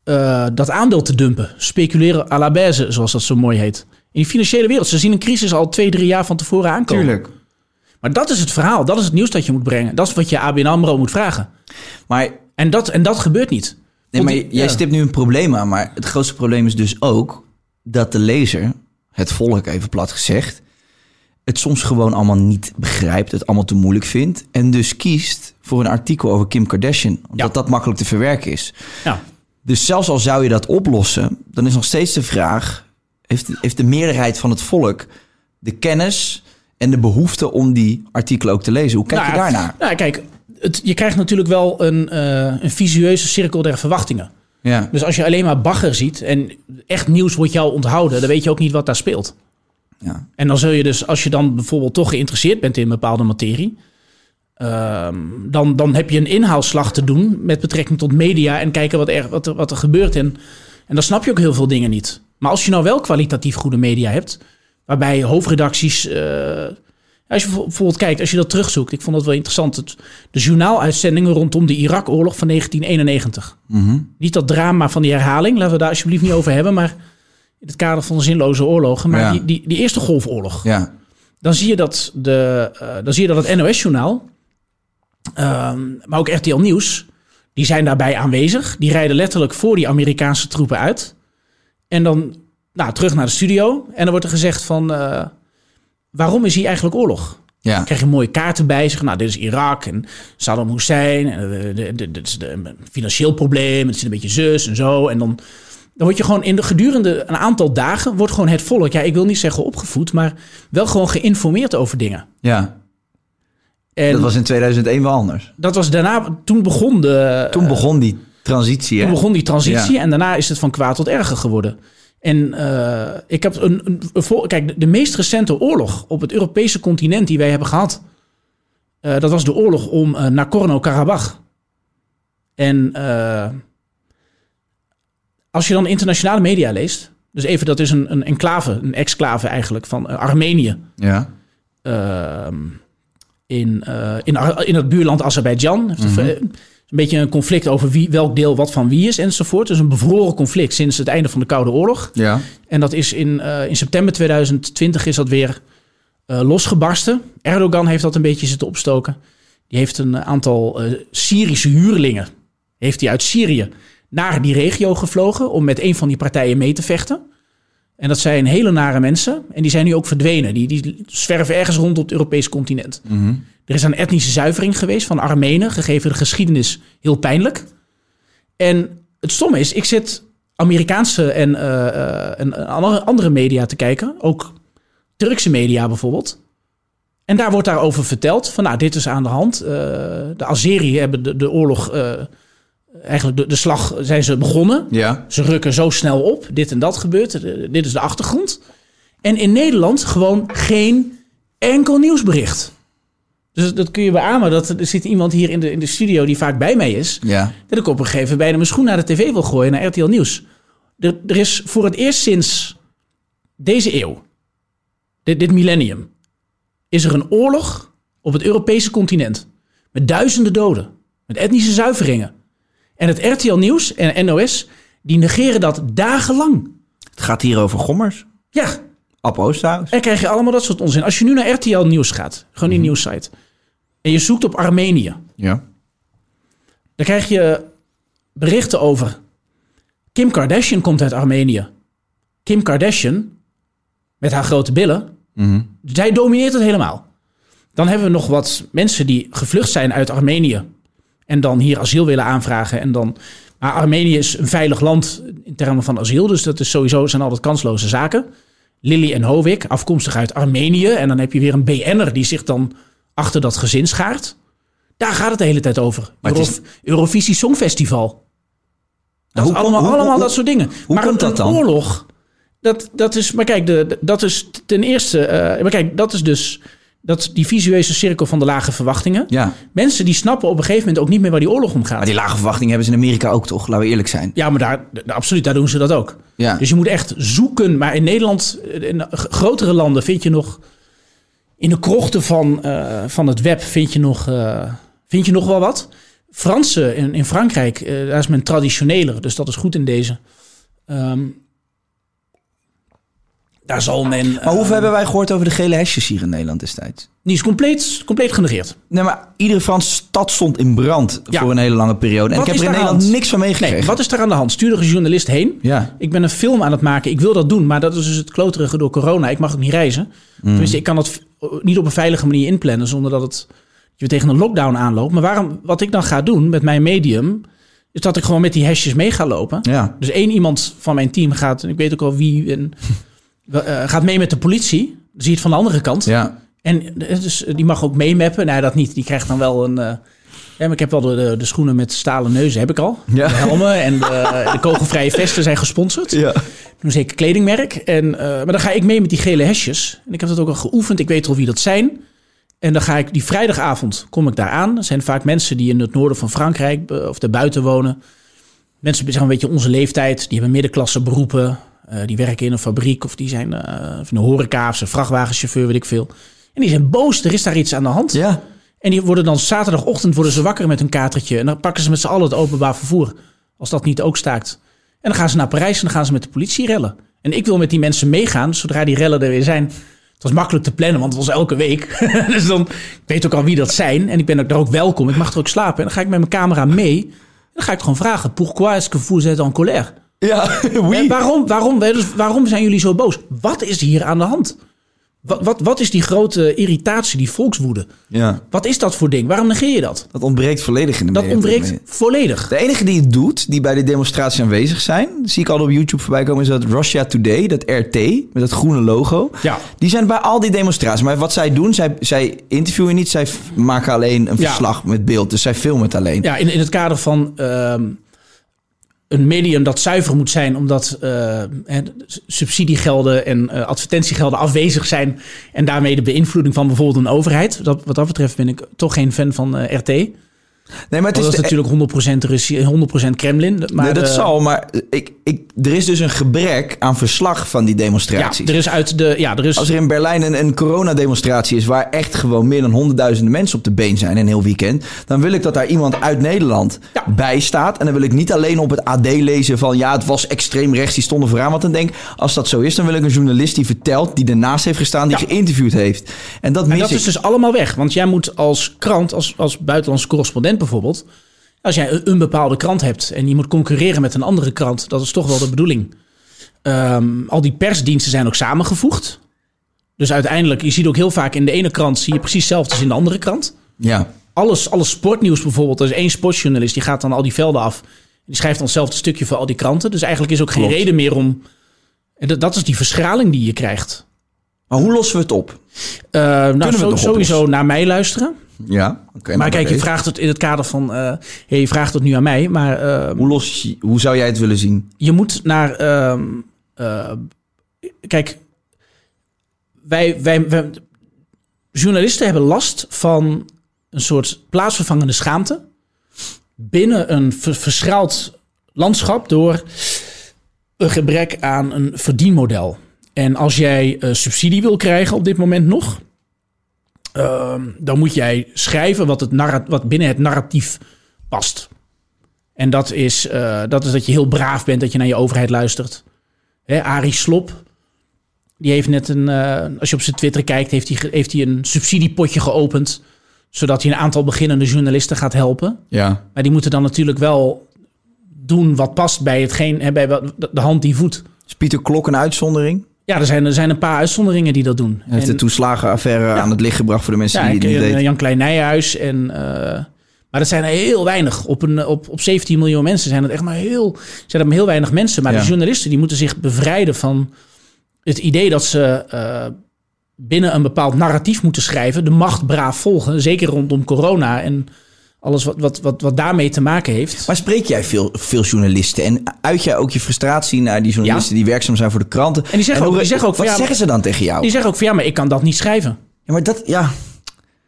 eh, dat aandeel te dumpen. Speculeren à la baisse, zoals dat zo mooi heet. In die financiële wereld. Ze zien een crisis al twee, drie jaar van tevoren aankomen. Tuurlijk. Maar dat is het verhaal. Dat is het nieuws dat je moet brengen. Dat is wat je ABN AMRO moet vragen. Maar, En dat, en dat gebeurt niet. Nee, maar jij stipt nu een probleem aan. Maar het grootste probleem is dus ook dat de lezer, het volk even plat gezegd, het soms gewoon allemaal niet begrijpt, het allemaal te moeilijk vindt. En dus kiest voor een artikel over Kim Kardashian. Omdat Ja. dat makkelijk te verwerken is. Ja. Dus zelfs al zou je dat oplossen, dan is nog steeds de vraag: heeft, heeft de meerderheid van het volk de kennis en de behoefte om die artikelen ook te lezen? Hoe kijk Nou je daarnaar? Nou, kijk, het, je krijgt natuurlijk wel een, eh, een visueuze cirkel der verwachtingen. Ja, Dus als je alleen maar bagger ziet en echt nieuws wordt jou onthouden, dan weet je ook niet wat daar speelt. ja. En dan zul je dus, als je dan bijvoorbeeld toch geïnteresseerd bent in een bepaalde materie, ehm, dan, dan heb je een inhaalslag te doen met betrekking tot media en kijken wat er, wat er, wat er gebeurt. En, en dan snap je ook heel veel dingen niet. Maar als je nou wel kwalitatief goede media hebt, waarbij hoofdredacties. eh, als je bijvoorbeeld kijkt, als je dat terugzoekt, ik vond dat wel interessant. Het, de journaaluitzendingen rondom de Irak-oorlog van 1991. Niet dat drama van die herhaling, laten we daar alsjeblieft niet over hebben, maar in het kader van de zinloze oorlogen. Maar Ja. die, die, die Eerste Golfoorlog ja. dan zie je dat, de, eh, dan zie je dat het NOS-journaal, ehm, maar ook RTL Nieuws, die zijn daarbij aanwezig. Die rijden letterlijk voor die Amerikaanse troepen uit. En dan nou, terug naar de studio. En dan wordt er gezegd van, eh, waarom is hier eigenlijk oorlog? ja. Dan krijg je mooie kaarten bij zich. Nou, dit is Irak en Saddam Hussein. En dit is de, een financieel probleem. Het is een beetje zus en zo. En dan, dan word je gewoon in de gedurende een aantal dagen... wordt gewoon het volk, ja, ik wil niet zeggen opgevoed... maar wel gewoon geïnformeerd over dingen. ja. En Dat was in 2001 wel anders. daarna... Toen begon, de, Toen begon die transitie. toen begon die transitie Ja. en daarna is het van kwaad tot erger geworden. En eh, ik heb een, een, kijk, de, de meest recente oorlog op het Europese continent die wij hebben gehad, eh, dat was de oorlog om eh Nagorno-Karabakh. En als je dan internationale media leest, dus even dat is een, een enclave, een exclave eigenlijk van Armenië Ja. ehm, in, in, in het buurland Azerbeidzjan. Een- een beetje een conflict over wie, welk deel wat van wie is enzovoort. Dus een bevroren conflict sinds het einde van de Koude Oorlog. Ja. En dat is in, eh, in september 2020 is dat weer eh, losgebarsten. Erdogan heeft dat een beetje zitten opstoken. Die heeft een aantal eh, Syrische huurlingen heeft hij uit Syrië naar die regio gevlogen om met een van die partijen mee te vechten. En dat zijn hele nare mensen. En die zijn nu ook verdwenen. Die, die zwerven ergens rond op het Europese continent. Er is een etnische zuivering geweest van Armenen, gegeven de geschiedenis heel pijnlijk. En het stomme is, ik zit Amerikaanse en, eh, eh, en andere, andere media te kijken. Ook Turkse media bijvoorbeeld. En daar wordt daarover verteld. Van nou, dit is aan de hand. Eh, de Azeri hebben de, de oorlog... eigenlijk de, de slag zijn ze begonnen. Ja. Ze rukken zo snel op. Dit en dat gebeurt. Dit is de achtergrond. En in Nederland gewoon geen enkel nieuwsbericht. Dus dat kun je beamen. Dat er zit iemand hier in de, in de studio die vaak bij mij is. Ja. Dat ik op een gegeven moment bijna mijn schoen naar de tv wil gooien, naar RTL Nieuws. Er, er is voor het eerst sinds deze eeuw, dit, dit millennium, is er een oorlog op het Europese continent. Met duizenden doden. Met etnische zuiveringen. En het RTL Nieuws en NOS, die negeren dat dagenlang. Het gaat hier over gommers. Ja, Ab Oosthuis. en krijg je allemaal dat soort onzin. Als je nu naar RTL Nieuws gaat, gewoon die nieuwssite, en je zoekt op Armenië, Ja. dan krijg je berichten over. Kim Kardashian komt uit Armenië. Kim Kardashian, met haar grote billen, zij domineert het helemaal. Dan hebben we nog wat mensen die gevlucht zijn uit Armenië. En dan hier asiel willen aanvragen. En dan, maar Armenië is een veilig land in termen van asiel. Dus dat is sowieso zijn altijd kansloze zaken. Lily en Hovik, afkomstig uit Armenië. En dan heb je weer een BN'er die zich dan achter dat gezin schaart. Daar gaat het de hele tijd over. Is- Euro- Eurovisie Songfestival. Dat hoe allemaal, hoe- allemaal hoe- dat soort dingen. hoe maar komt dat dan? oorlog, dat, dat is... Maar kijk, de, de- dat is ten eerste... eh, maar kijk, dat is dus dat, die visueuze cirkel van de lage verwachtingen. Ja. Mensen die snappen op een gegeven moment ook niet meer waar die oorlog om gaat. Maar die lage verwachtingen hebben ze in Amerika ook toch? Laten we eerlijk zijn. Ja, maar daar, absoluut, daar doen ze dat ook. Ja. Dus je moet echt zoeken. Maar in Nederland, eh, in g- grotere landen, vind je nog... In de krochten van, eh, van het web vind je, nog, eh, vind je nog wel wat. Fransen in, in Frankrijk, eh, daar is men traditioneler. Dus dat is goed in deze. Ehm, daar zal men... Maar hoeveel hebben wij gehoord over de gele hesjes hier in Nederland destijds? Die is compleet, compleet genegeerd. Nee, maar iedere Franse stad stond in brand Ja. voor een hele lange periode. En Wat ik heb er in Nederland hand? niks van meegekregen. Nee, wat is er aan de hand? Stuur er een journalist heen. Ja. Ik ben een film aan het maken. Ik wil dat doen, maar dat is dus het kloterige door corona. Ik mag ook niet reizen. Tenminste, ik kan dat niet op een veilige manier inplannen zonder dat het je tegen een lockdown aanloopt. Maar waarom, wat ik dan ga doen met mijn medium, is dat ik gewoon met die hashjes mee ga lopen. Ja. Dus één iemand van mijn team gaat, en ik weet ook al wie, en, gaat mee met de politie. Dan zie je het van de andere kant. Ja. En eh, dus, die mag ook meemappen. Nee, dat niet. Die krijgt dan wel een. eh, ja, maar ik heb wel de, de, de schoenen met stalen neuzen, heb ik al. Ja. De helmen en de, de kogelvrije vesten zijn gesponsord. Ja. Een zeker kledingmerk. En, eh, maar dan ga ik mee met die gele hesjes. En ik heb dat ook al geoefend. Ik weet al wie dat zijn. En dan ga ik die vrijdagavond kom ik daar aan. Dat zijn vaak mensen die in het noorden van Frankrijk eh, of daarbuiten wonen. Mensen zeggen een beetje onze leeftijd. Die hebben middenklasse beroepen. Eh, die werken in een fabriek of die zijn eh, of in de horeca of zijn vrachtwagenchauffeur, weet ik veel. En die zijn boos. Er is daar iets aan de hand. Ja. En die worden dan zaterdagochtend worden ze wakker met hun katertje. En dan pakken ze met z'n allen het openbaar vervoer. Als dat niet ook staakt. En dan gaan ze naar Parijs en dan gaan ze met de politie rellen. En ik wil met die mensen meegaan zodra die rellen er weer zijn. Het was makkelijk te plannen, want het was elke week. dus dan, ik weet ook al wie dat zijn. En ik ben ook daar ook welkom. Ik mag er ook slapen. En dan ga ik met mijn camera mee. En dan ga ik gewoon vragen. Pourquoi est-ce que vous êtes en colère? Ja. Waarom, waarom, dus waarom zijn jullie zo boos? Wat is hier aan de hand? Wat, wat, wat is die grote irritatie, die volkswoede? Ja. Wat is dat voor ding? Waarom negeer je dat? Dat ontbreekt volledig in de Dat media. ontbreekt volledig. De enige die het doet, die bij de demonstratie aanwezig zijn, zie ik al op YouTube voorbij komen, is dat Russia Today, dat RT, met dat groene logo. Ja. Die zijn bij al die demonstraties. Maar wat zij doen, zij, zij interviewen niet, zij maken alleen een Ja. verslag met beeld. Dus zij filmen het alleen. Ja, in, in het kader van ehm, een medium dat zuiver moet zijn, omdat eh, subsidiegelden en eh, advertentiegelden afwezig zijn. En daarmee de beïnvloeding van bijvoorbeeld een overheid. Dat, wat dat betreft ben ik toch geen fan van eh, RT. Nee, maar het dat is is de- natuurlijk 100% Russie, 100% Kremlin. Maar nee, dat zal, maar ik, ik, er is dus een gebrek aan verslag van die Ja, demonstraties. er is uit de. Ja, er is. Als er in Berlijn een, een coronademonstratie is waar echt gewoon meer dan honderdduizenden mensen op de been zijn een heel weekend, dan wil ik dat daar iemand uit Nederland Ja. bij staat. En dan wil ik niet alleen op het AD lezen van ja, het was extreem rechts, die stonden vooraan. Want dan denk als dat zo is, dan wil ik een journalist die vertelt, die ernaast heeft gestaan, die Ja. geïnterviewd heeft. En dat mis En dat ik. is dus allemaal weg. Want jij moet als krant, als, als buitenlandse correspondent bijvoorbeeld. Als jij een, een bepaalde krant hebt en je moet concurreren met een andere krant, dat is toch wel de bedoeling. Ehm, al die persdiensten zijn ook samengevoegd. Dus uiteindelijk, je ziet ook heel vaak in de ene krant zie je precies hetzelfde als in de andere krant. Ja. Alles, alles sportnieuws bijvoorbeeld, er is één sportjournalist die gaat dan al die velden af. Die schrijft dan hetzelfde stukje voor al die kranten. Dus eigenlijk is ook geen reden meer om. En dat, dat is die verschraling die je krijgt. Maar hoe lossen we het op? Eh, nou, zo- nog sowieso naar mij luisteren. Ja. Oké, Maar kijk, je vraagt het in het kader van. hey, je vraagt het nu aan mij, maar eh, Hoe, los, je- hoe zou jij het willen zien? je moet naar. ehm, eh, kijk, wij, wij, wij- journalisten hebben last van een soort plaatsvervangende schaamte binnen een ver- verschraald landschap door een gebrek aan een verdienmodel. En als jij eh, subsidie wil krijgen op dit moment nog, ehm, dan moet jij schrijven wat, het wat binnen het narratief past. En dat is, eh, dat is dat je heel braaf bent, dat je naar je overheid luistert. Hè, Arie Slop, die heeft net een, eh, als je op zijn Twitter kijkt, heeft hij, heeft hij een subsidiepotje geopend. Zodat hij een aantal beginnende journalisten gaat helpen. Ja. Maar die moeten dan natuurlijk wel doen wat past bij hetgeen, hè, bij de hand die voedt. Is Pieter Klok een uitzondering? Ja, er zijn, er zijn een paar uitzonderingen die dat doen. Hij heeft En- de toeslagenaffaire aan het licht gebracht voor de mensen ja, die het niet eh, weten. Jan Klein Nijhuis. En, eh, maar dat zijn er heel weinig. Op, een, op, op 17 miljoen mensen zijn het echt maar heel, zijn er maar heel weinig mensen. Maar Ja. de journalisten die moeten zich bevrijden van het idee dat ze eh, binnen een bepaald narratief moeten schrijven. De macht braaf volgen. Zeker rondom corona en alles wat, wat, wat, wat daarmee te maken heeft. Maar spreek jij veel, veel journalisten en uit jij ook je frustratie naar die journalisten die werkzaam zijn voor de kranten? En die zeggen ook- die zeggen ook van, wat ja, zeggen ze dan tegen jou? Die zeggen ook van ja, maar ik kan dat niet schrijven. Ja, maar dat, ja,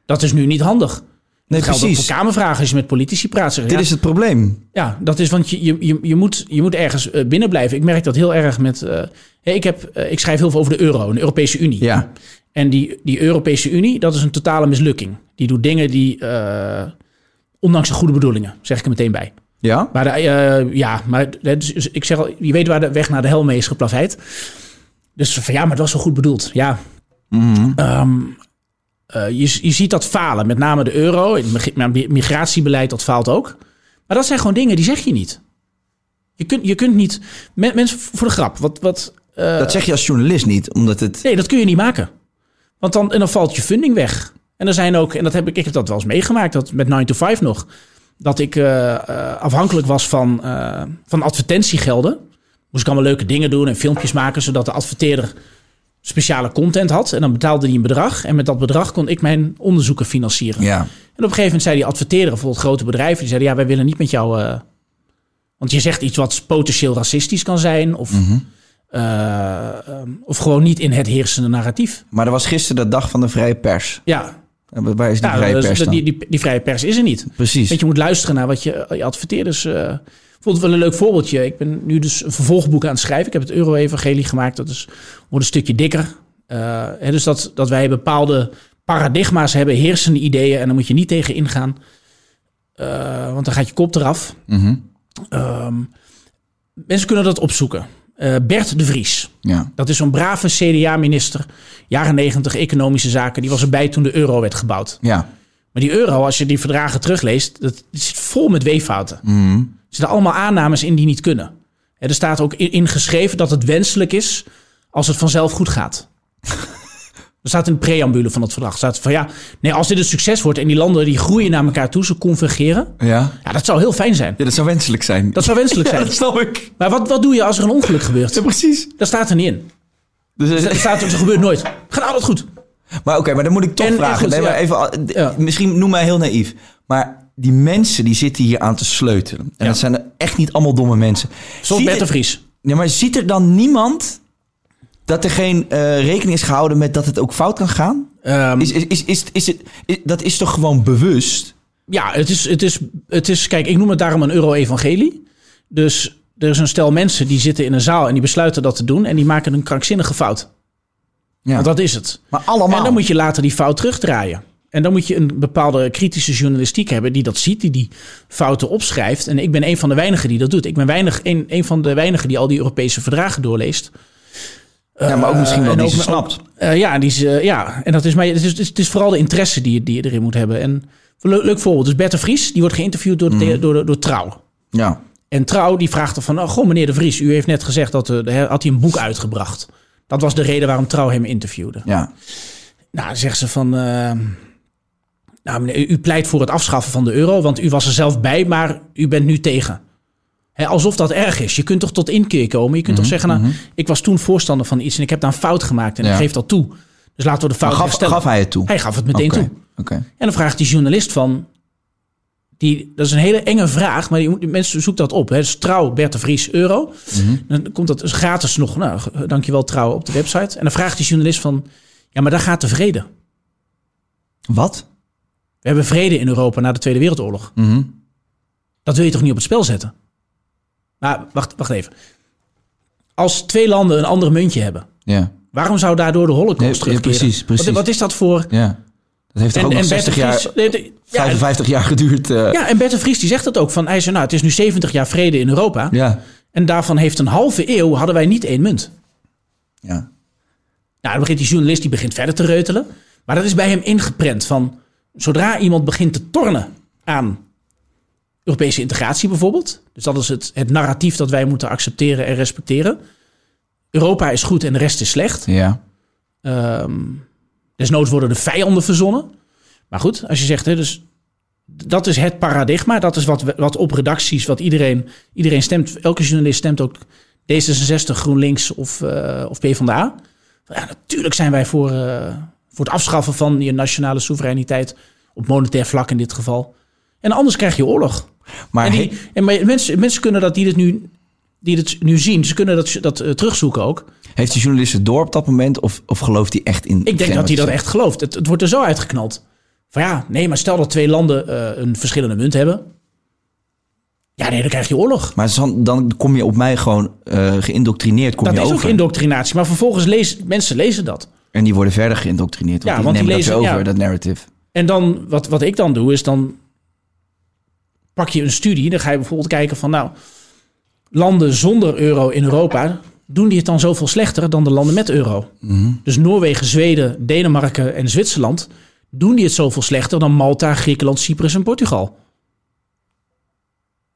Dat is nu niet handig. nee, dat precies. voor kamervragen als je met politici praat. Dit ja, is het probleem. Ja, dat is want je, je, je, je, moet, je moet ergens eh, binnen blijven. Ik merk dat heel erg met. hè, ik, heb, eh, ik schrijf heel veel over de euro, de Europese Unie. Ja. En die, die Europese Unie, dat is een totale mislukking. Die doet dingen die. Ondanks de goede bedoelingen, zeg ik er meteen bij. Ja? Maar de, eh, ja, maar dus- dus ik zeg al, je weet waar de weg naar de hel mee is geplaveid. Dus van ja, maar het was wel goed bedoeld. Ja. Ehm, eh, je, je ziet dat falen, met name de euro. Het migratiebeleid, dat faalt ook. Maar dat zijn gewoon dingen die zeg je niet. Je kunt, je kunt niet. men- Mensen, voor de grap, wat. wat eh, Dat zeg je als journalist niet, omdat het... Nee, dat kun je niet maken. Want dan, en dan valt je funding weg. En er zijn ook, en dat heb ik, ik heb dat wel eens meegemaakt, dat met 9 to 5 nog, dat ik eh, eh, afhankelijk was van, eh, van advertentiegelden. Moest ik allemaal leuke dingen doen en filmpjes maken, zodat de adverteerder speciale content had. En dan betaalde hij een bedrag. En met dat bedrag kon ik mijn onderzoeken financieren. Ja. En op een gegeven moment zei die adverteerder, bijvoorbeeld grote bedrijven, die zeiden, ja, wij willen niet met jou... want je zegt iets wat potentieel racistisch kan zijn, of, eh, ehm, of gewoon niet in het heersende narratief. Maar er was gisteren de dag van de vrije pers. Ja, Waar is die ja vrije pers dan? die, die, die vrije pers is er niet. Precies. Want je moet luisteren naar wat je, je adverteerders... eh bijvoorbeeld wel een leuk voorbeeldje. Ik ben nu dus een vervolgboek aan het schrijven. Ik heb het Euro-evangelie gemaakt. Dat is, wordt een stukje dikker. Hè, dus dat, dat wij bepaalde paradigma's hebben, heersende ideeën. En daar moet je niet tegen ingaan. Eh, want dan gaat je kop eraf. Mhm. Ehm, mensen kunnen dat opzoeken. Eh, Bert de Vries. Ja. Dat is zo'n brave CDA-minister. Jaren negentig, economische zaken. Die was erbij toen de euro werd gebouwd. Ja. Maar die euro, als je die verdragen terugleest, dat zit vol met weeffouten. Mhm. Er zitten allemaal aannames in die niet kunnen. En er staat ook in in geschreven dat het wenselijk is als het vanzelf goed gaat. Er staat in de preambule van het verdrag. staat van ja, nee, als dit een succes wordt en die landen die groeien naar elkaar toe, ze convergeren. Ja. Ja, dat zou heel fijn zijn. Ja, dat zou wenselijk zijn. Dat zou wenselijk Ja, zijn. dat snap ik. Maar wat, wat doe je als er een ongeluk gebeurt? Ja, precies. Dat staat er niet in. Dus, Dat staat, er gebeurt nooit. Gaat altijd goed. Maar oké, maar dan moet ik toch En- en vragen. goed, nee, maar ja. even, Ja. Misschien noem mij heel naïef. Maar die mensen die zitten hier aan te sleutelen. En dat zijn er echt niet allemaal domme mensen. Ziet Bert er- de Vries. Ja, maar ziet er dan niemand dat er geen eh, rekening is gehouden met dat het ook fout kan gaan? Ehm, Is, is, is, is, is het, is- dat is toch gewoon bewust? Ja, het is, het, is, het is, kijk, ik noem het daarom een euro-evangelie. Dus er is een stel mensen die zitten in een zaal en die besluiten dat te doen en die maken een krankzinnige fout. Ja. Want dat is het. maar allemaal. En dan moet je later die fout terugdraaien. En dan moet je een bepaalde kritische journalistiek hebben die dat ziet, die die fouten opschrijft. En ik ben een van de weinigen die dat doet. Ik ben weinig, een, een van de weinigen die al die Europese verdragen doorleest. Ja, maar ook misschien wel en die ook- ze snapt. Eh, ja, die is, eh, ja, en dat is, maar het is, het is, vooral de interesse die, je- die je erin moet hebben. En leuk, leuk voorbeeld. Dus Bert de Vries, die wordt geïnterviewd door, Mhm. door, door Trouw. Ja. En Trouw die vraagt er van, oh, goh meneer de Vries, u heeft net gezegd dat uh, had hij een boek uitgebracht. Dat was de reden waarom Trouw hem interviewde. Ja. Nou, dan zegt ze van, eh, nou meneer, u pleit voor het afschaffen van de euro, want u was er zelf bij, maar u bent nu tegen. Alsof dat erg is. Je kunt toch tot inkeer komen. Je kunt toch zeggen, nou, ik was toen voorstander van iets en ik heb daar een fout gemaakt en Mhm, Ja. ik geef dat toe. Dus laten we de fout Maar gaf, herstellen. gaf hij het toe? Hij gaf het meteen toe. Oké. En dan vraagt die journalist van... Die, dat is een hele enge vraag, maar die, mensen zoeken dat op. Hè. Dus trouw, Bert de Vries, euro. Dan komt dat dus gratis nog. Nou, dankjewel trouw op de website. En dan vraagt die journalist van... Ja, maar daar gaat de vrede. Wat? We hebben vrede in Europa na de Tweede Wereldoorlog. Mhm. Dat wil je toch niet op het spel zetten? Maar wacht, wacht even. Als twee landen een ander muntje hebben, Ja. waarom zou daardoor de Holocaust Nee, terugkeren? precies, precies. Wat, wat is dat voor... ja. Dat heeft toch ook nog 60 Bert de jaar, nee, de- ja, 55 jaar geduurd. eh. ja, en Bert Vries die zegt dat ook. Van, hij zei, nou, het is nu 70 jaar vrede in Europa. ja. En daarvan heeft een halve eeuw hadden wij niet één munt. ja. Nou, dan begint die journalist die begint verder te reutelen. Maar dat is bij hem ingeprent van... zodra iemand begint te tornen aan Europese integratie bijvoorbeeld... dus dat is het, het narratief dat wij moeten accepteren en respecteren... Europa is goed en de rest is slecht. Ja. Ehm desnoods worden de vijanden verzonnen. Maar goed, als je zegt, hè, dus dat is het paradigma. Dat is wat, wat op redacties, wat iedereen, iedereen stemt. Elke journalist stemt ook D66, GroenLinks of, eh of PvdA. Ja, natuurlijk zijn wij voor, eh, voor het afschaffen van je nationale soevereiniteit. Op monetair vlak in dit geval. En anders krijg je oorlog. Maar en die, en maar mensen, mensen kunnen dat die dit nu, die dit nu zien, ze kunnen dat, dat eh, terugzoeken ook. heeft die journalist het door op dat moment? Of, of gelooft hij echt in... Ik denk dat hij dat echt gelooft. Het, het wordt er zo uitgeknald. Van ja, nee, maar stel dat twee landen eh, een verschillende munt hebben. Ja, nee, dan krijg je oorlog. Maar dan, dan kom je op mij gewoon eh, geïndoctrineerd kom dat je is over. ook indoctrinatie. Maar vervolgens lezen mensen lezen dat. En die worden verder geïndoctrineerd. Want Ja, die want die nemen lezen- dat over, ja. dat narrative. En dan, wat, wat ik dan doe, is dan pak je een studie. Dan ga je bijvoorbeeld kijken van, nou, landen zonder euro in Europa, doen die het dan zoveel slechter dan de landen met euro? Dus Noorwegen, Zweden, Denemarken en Zwitserland, doen die het zoveel slechter dan Malta, Griekenland, Cyprus en Portugal?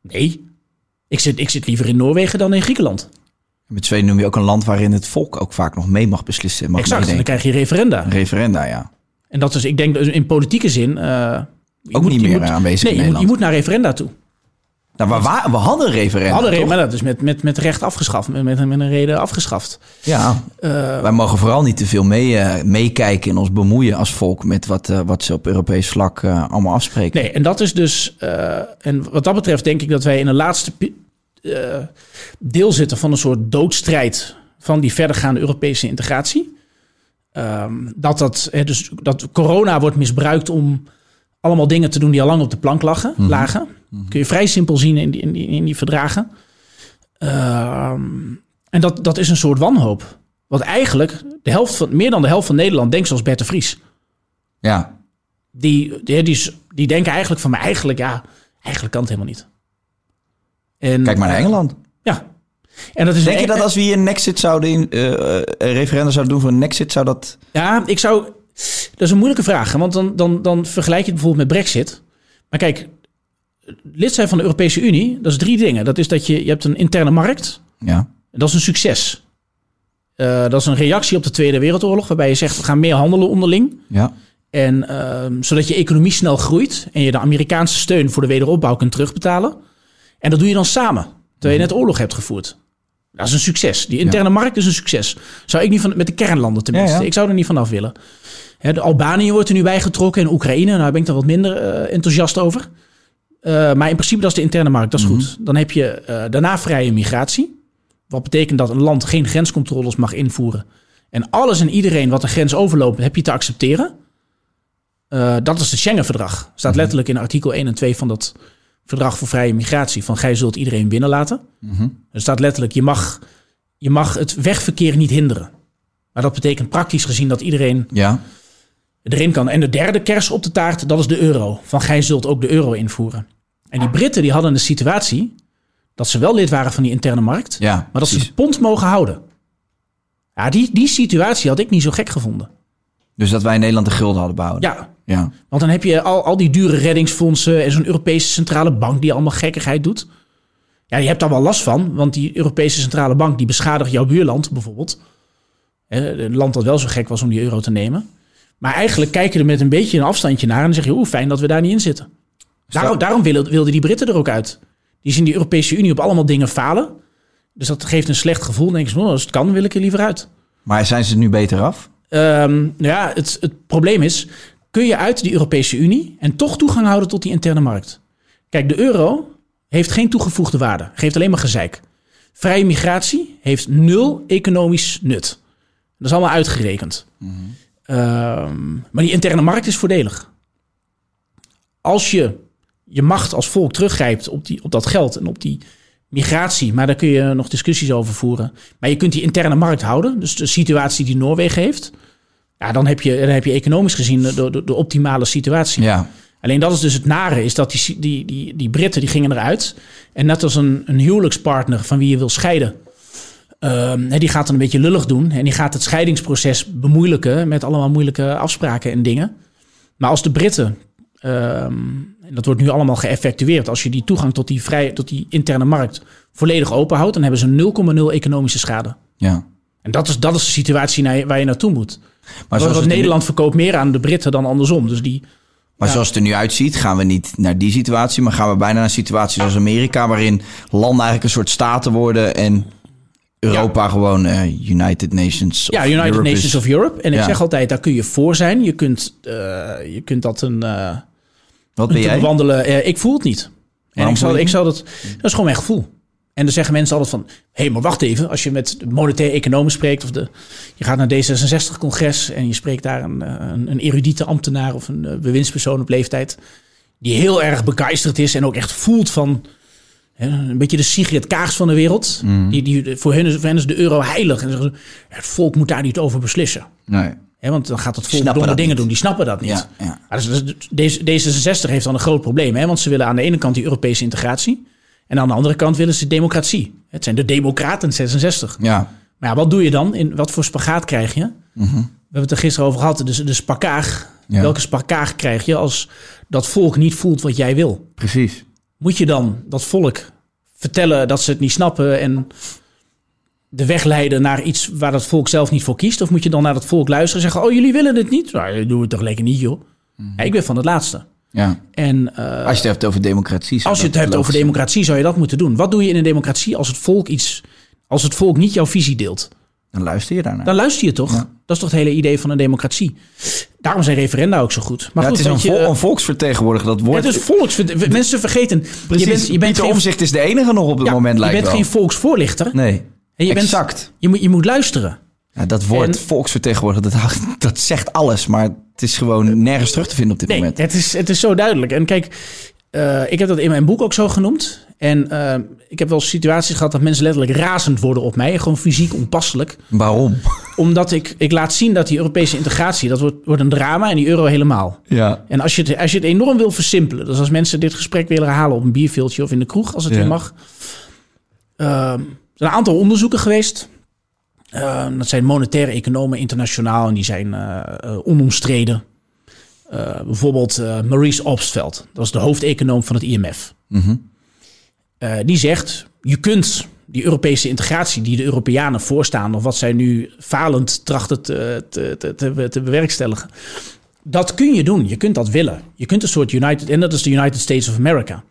Nee. Ik zit, ik zit liever in Noorwegen dan in Griekenland. Met Zweden noem je ook een land waarin het volk ook vaak nog mee mag beslissen. Mag exact. En dan krijg je referenda. Referenda, ja. En dat is, ik denk, dus in politieke zin. eh, je Ook niet meer aanwezig Nee, in je moet, je Nederland. moet naar referenda toe. Nou, we hadden een referenda, Hadden toch? maar dat is met, met, met recht afgeschaft, met, met, met een reden afgeschaft. Ja, Eh, wij mogen vooral niet te veel mee, eh, meekijken en ons bemoeien als volk met wat, eh, wat ze op Europees vlak eh, allemaal afspreken. nee, en dat is dus. eh, en wat dat betreft denk ik dat wij in een laatste eh, deel zitten van een soort doodstrijd van die verdergaande Europese integratie. Ehm, dat, dat, hè, dus, dat corona wordt misbruikt om allemaal dingen te doen die al lang op de plank lagen, lagen. Kun je vrij simpel zien in die, in die, in die verdragen. Ehm, en dat, dat is een soort wanhoop. Want eigenlijk, de helft van, meer dan de helft van Nederland denkt zoals Bert de Vries. Ja, Die, die, die, die denken eigenlijk van, maar eigenlijk, ja, eigenlijk kan het helemaal niet. En, kijk maar naar Engeland. Ja. En dat is Denk je dat als we hier een Nexit zouden in, een referendum zouden doen voor een Nexit, zou dat... Ja, ik zou. Dat is een moeilijke vraag. Want dan, dan, dan vergelijk je het bijvoorbeeld met Brexit. Maar kijk, lid zijn van de Europese Unie, dat is drie dingen. Dat is dat je, je hebt een interne markt. Ja, En dat is een succes. Eh, dat is een reactie op de Tweede Wereldoorlog, waarbij je zegt we gaan meer handelen onderling. ja. En ehm, zodat je economie snel groeit en je de Amerikaanse steun voor de wederopbouw kunt terugbetalen. En dat doe je dan samen, terwijl je net oorlog hebt gevoerd. Dat is een succes. Die interne markt is een succes. Zou ik niet van met de kernlanden tenminste. Ja, ja. Ik zou er niet vanaf willen. Hè, de Albanië wordt er nu bij getrokken en Oekraïne. Nou ben ik daar wat minder eh, enthousiast over. Eh, maar in principe dat is de interne markt. Dat is goed. Dan heb je eh, daarna vrije migratie. Wat betekent dat een land geen grenscontroles mag invoeren. En alles en iedereen wat een grens overloopt, heb je te accepteren. Dat is het Schengen-verdrag. Staat letterlijk in artikel 1 en 2 van dat verdrag voor vrije migratie. Van gij zult iedereen binnenlaten. Er staat letterlijk, je mag, je mag het wegverkeer niet hinderen. Maar dat betekent praktisch gezien dat iedereen Ja, erin kan. En de derde kers op de taart, dat is de euro. Van gij zult ook de euro invoeren. En die Britten die hadden de situatie dat ze wel lid waren van die interne markt. ja. maar dat ze de pond mogen houden. Ja, die, die situatie had ik niet zo gek gevonden. Dus dat wij in Nederland de gulden hadden behouden. Ja, Ja. want dan heb je al, al die dure reddingsfondsen en zo'n Europese centrale bank die allemaal gekkigheid doet. Ja, je hebt daar wel last van, want die Europese centrale bank die beschadigt jouw buurland bijvoorbeeld. Een land dat wel zo gek was om die euro te nemen. Maar eigenlijk kijk je er met een beetje een afstandje naar en dan zeg je, oeh, fijn dat we daar niet in zitten. Daarom, daarom wilden, wilden die Britten er ook uit. Die zien die Europese Unie op allemaal dingen falen. Dus dat geeft een slecht gevoel. Dan denken ze, oh, als het kan, wil ik er liever uit. Maar zijn ze nu beter af? Ehm, nou ja, het, het probleem is, kun je uit die Europese Unie en toch toegang houden tot die interne markt? Kijk, de euro heeft geen toegevoegde waarde, geeft alleen maar gezeik. Vrije migratie heeft nul economisch nut. Dat is allemaal uitgerekend. Ehm, maar die interne markt is voordelig. Als je je macht als volk teruggrijpt op, die, op dat geld en op die migratie, maar daar kun je nog discussies over voeren. Maar je kunt die interne markt houden, dus de situatie die Noorwegen heeft. Ja, dan heb je, dan heb je economisch gezien de, de, de optimale situatie. Ja. Alleen dat is dus het nare, is dat die, die, die, die Britten die gingen eruit. En net als een, een huwelijkspartner van wie je wil scheiden. Ehm, die gaat dan een beetje lullig doen. En die gaat het scheidingsproces bemoeilijken met allemaal moeilijke afspraken en dingen. Maar als de Britten, ehm, en dat wordt nu allemaal geëffectueerd, als je die toegang tot die, vrij, tot die interne markt volledig open houdt, dan hebben ze 0,0 economische schade. ja. En dat is, dat is de situatie naar waar je naartoe moet. Maar, zoals er Nederland verkoopt meer aan de Britten dan andersom. Dus die, maar zoals het er nu uitziet, gaan we niet naar die situatie, maar gaan we bijna naar een situatie zoals Amerika, waarin landen eigenlijk een soort staten worden en Europa gewoon eh, United Nations. of Ja, United Europe is- Nations of Europe. En ik Ja. zeg altijd, daar kun je voor zijn. Je kunt, eh, je kunt dat een, eh Wat een ben jij? bewandelen. Eh, ik voel het niet. En Waarom ik zal, je ik het zal dat, dat is gewoon mijn gevoel. En dan zeggen mensen altijd van, hé, maar wacht even. Als je met de monetaire economen spreekt, of de, je gaat naar D66-congres en je spreekt daar een, een, een erudite ambtenaar of een bewindspersoon op leeftijd, die heel erg begeisterd is en ook echt voelt van, een beetje de Sigrid Kaags van de wereld. Mhm. Die, die, voor, hen is, voor hen is de euro heilig. En zeggen ze, het volk moet daar niet over beslissen. Nee. Hè, want dan gaat het volk domme dingen niet. doen. Die snappen dat niet. Ja, ja. Maar dus, dus deze, D66 heeft dan een groot probleem. Hè? Want ze willen aan de ene kant die Europese integratie. En aan de andere kant willen ze democratie. Het zijn de democraten 66. Ja. Maar ja, wat doe je dan? In, wat voor spagaat krijg je? We hebben het er gisteren over gehad. Dus de spakaag. Ja. Welke spakaag krijg je als dat volk niet voelt wat jij wil? Precies. Moet je dan dat volk vertellen dat ze het niet snappen en de weg leiden naar iets waar dat volk zelf niet voor kiest? Of moet je dan naar dat volk luisteren en zeggen: Oh, jullie willen het niet? Nou, doen we het toch lekker niet, joh. Ja, ik ben van het laatste. Ja. En eh, Als je het hebt over democratie. als je het hebt over democratie, zou je dat moeten doen. Wat doe je in een democratie als het volk iets, als het volk niet jouw visie deelt? Dan luister je daarnaar. Dan luister je toch? Dat is toch het hele idee van een democratie. Daarom zijn referenda ook zo goed. Maar ja, goed, het is een, weet je, vol- eh, een volksvertegenwoordiger. Dat wordt. het is volks. Mensen vergeten. Precies. Je bent, je bent Pieter geen, Omzicht is de enige nog op het ja, moment, je lijkt bent wel. geen volksvoorlichter. Nee, En je bent- exact. Je, moet, je moet luisteren. Ja, dat woord En- volksvertegenwoordiger, dat, dat zegt alles. Maar het is gewoon nergens terug te vinden op dit Nee, moment. het is, het is zo duidelijk. En kijk, eh, ik heb dat in mijn boek ook zo genoemd. En eh, ik heb wel situaties gehad dat mensen letterlijk razend worden op mij. Gewoon fysiek onpasselijk. Waarom? Omdat ik, ik laat zien dat die Europese integratie, dat wordt, wordt een drama en die euro helemaal. Ja. En als je, het, als je het enorm wil versimpelen, dus als mensen dit gesprek willen herhalen op een bierveeltje of in de kroeg, als het Ja. weer mag. Ehm, er zijn een aantal onderzoeken geweest. Ehm, dat zijn monetaire economen internationaal en die zijn eh, onomstreden. Eh, bijvoorbeeld eh, Maurice Obstveld, dat is de hoofdeconoom van het IMF. Mhm. Eh, die zegt, je kunt die Europese integratie die de Europeanen voorstaan, of wat zij nu falend trachten te, te, te, te, te bewerkstelligen, dat kun je doen. Je kunt dat willen. Je kunt een soort United, en dat is de United States of America.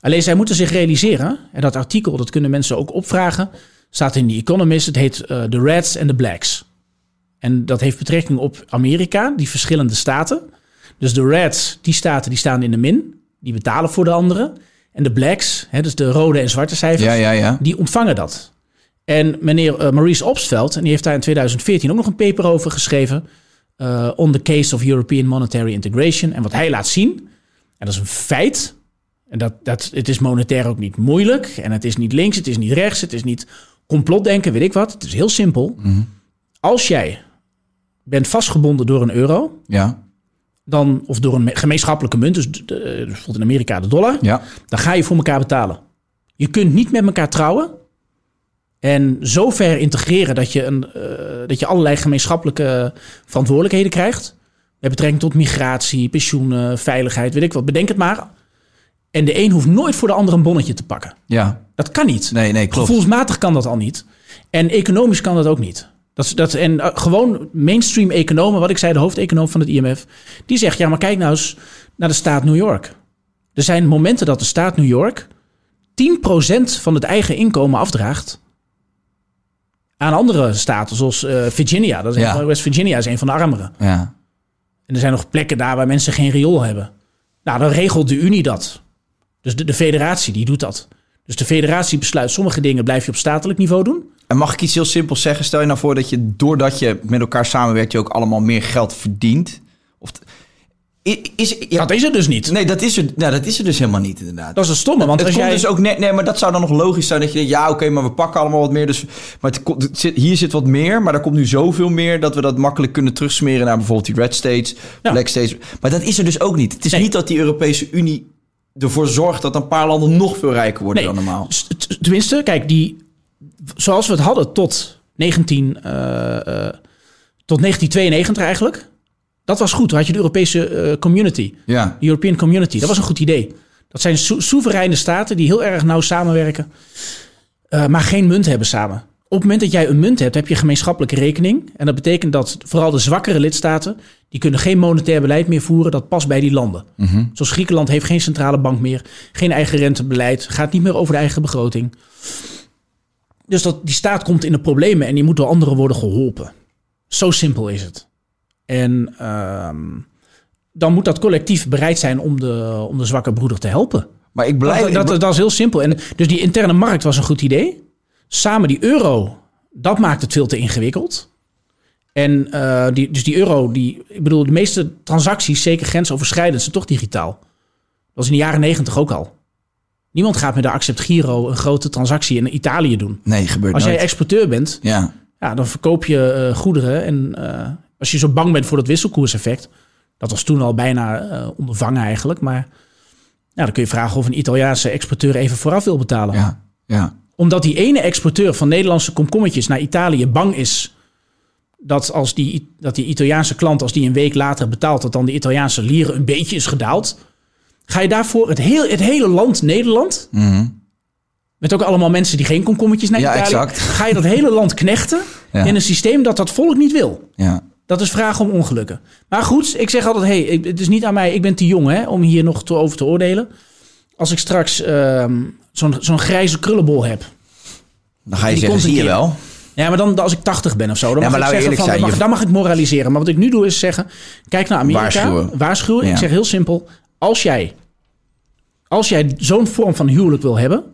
Alleen zij moeten zich realiseren, en dat artikel, dat kunnen mensen ook opvragen, staat in The Economist, het heet eh, The Reds and the Blacks. En dat heeft betrekking op Amerika, die verschillende staten. Dus de Reds, die staten die staan in de min, die betalen voor de anderen. En de Blacks, hè, dus de rode en zwarte cijfers, Ja, ja, ja. die ontvangen dat. En meneer eh, Maurice Obstveld, en die heeft daar in 2014 ook nog een paper over geschreven. eh, on the case of European Monetary Integration. En wat hij laat zien, en dat is een feit. En dat, dat, het is monetair ook niet moeilijk. En het is niet links, het is niet rechts, het is niet complotdenken, weet ik wat. Het is heel simpel. Als jij bent vastgebonden door een euro, Ja, dan, of door een me- gemeenschappelijke munt, dus de- de- bijvoorbeeld in Amerika de dollar, ja. dan ga je voor elkaar betalen. Je kunt niet met elkaar trouwen en zo ver integreren dat je, een, eh, dat je allerlei gemeenschappelijke verantwoordelijkheden krijgt. Met betrekking tot migratie, pensioenen, veiligheid, weet ik wat. Bedenk het maar. En de een hoeft nooit voor de ander een bonnetje te pakken. ja. Dat kan niet. Nee, nee, klopt. Gevoelsmatig kan dat al niet. En economisch kan dat ook niet. Dat, dat, en eh, gewoon mainstream economen, wat ik zei, de hoofdeconoom van het IMF, die zegt, ja, maar kijk nou eens naar de staat New York. Er zijn momenten dat de staat New York 10% van het eigen inkomen afdraagt aan andere staten, zoals eh, Virginia. Dat is Ja. een- West Virginia is een van de armere. Ja. En er zijn nog plekken daar waar mensen geen riool hebben. Nou, dan regelt de Unie dat. Dus de, de federatie, die doet dat. Dus de federatie besluit sommige dingen blijf je op statelijk niveau doen. En mag ik iets heel simpels zeggen? Stel je nou voor dat je, doordat je met elkaar samenwerkt, je ook allemaal meer geld verdient. Of is, ja, Dat is het dus niet. Nee, dat is, er, nou, dat is er dus helemaal niet, inderdaad. Dat is het stomme. Want het als komt jij... dus ook net, nee, maar dat zou dan nog logisch zijn dat je denkt, ja, oké, maar we pakken allemaal wat meer. Dus, maar het, zit, hier zit wat meer, maar er komt nu zoveel meer dat we dat makkelijk kunnen terugsmeren naar bijvoorbeeld die red states, Ja. black states. Maar dat is er dus ook niet. Het is Nee. niet dat die Europese Unie ervoor zorgt dat een paar landen nog veel rijker worden Nee, dan normaal. Tenminste, kijk, die, zoals we het hadden tot, 19, eh, eh, tot 1992 eigenlijk. Dat was goed. Toen had je de Europese eh, community. Ja. De European Community. Dat was een goed idee. Dat zijn soevereine staten die heel erg nauw samenwerken, maar geen munt hebben samen. Op het moment dat jij een munt hebt, heb je een gemeenschappelijke rekening. En dat betekent dat vooral de zwakkere lidstaten, die kunnen geen monetair beleid meer voeren. Dat past bij die landen. Zoals Griekenland heeft geen centrale bank meer, geen eigen rentebeleid, gaat niet meer over de eigen begroting. Dus dat, die staat komt in de problemen en die moet door anderen worden geholpen. Zo simpel is het. En ehm, dan moet dat collectief bereid zijn om de, om de zwakke broeder te helpen. Maar ik blijf... Dat, dat, dat is heel simpel. En dus die interne markt was een goed idee. Samen die euro, dat maakt het veel te ingewikkeld. En eh, die, dus die euro, die, ik bedoel, de meeste transacties, zeker grensoverschrijdend, zijn toch digitaal. Dat was in de jaren negentig ook al. Niemand gaat met de Accept Giro een grote transactie in Italië doen. Nee, gebeurt Als jij nooit. exporteur bent, Ja. ja, dan verkoop je eh, goederen. En eh, als je zo bang bent voor dat wisselkoerseffect, dat was toen al bijna eh, ondervangen eigenlijk. Maar ja, dan kun je vragen of een Italiaanse exporteur even vooraf wil betalen. Ja. Ja. Omdat die ene exporteur van Nederlandse komkommetjes naar Italië bang is dat als die, dat die Italiaanse klant, als die een week later betaalt, dat dan de Italiaanse lire een beetje is gedaald. Ga je daarvoor het, heel, het hele land Nederland, met ook allemaal mensen die geen komkommetjes naar Mhm. Ja, Italië, exact. ga je dat hele land knechten Ja. in een systeem dat dat volk niet wil. Ja. Dat is vragen om ongelukken. Maar goed, ik zeg altijd, hey, het is niet aan mij, ik ben te jong hè, om hier nog te over te oordelen. Als ik straks ehm, zo'n zo'n grijze krullenbol heb, Dan ga je zeggen, zie je wel. ja, maar dan als ik 80 ben of zo, dan, Ja, mag, ik zeggen van, zijn, dan, mag, je- dan mag ik moraliseren. Maar wat ik nu doe is zeggen, kijk naar Amerika. Waarschuwen. Waarschuwen. Ik zeg heel simpel, als jij, als jij zo'n vorm van huwelijk wil hebben,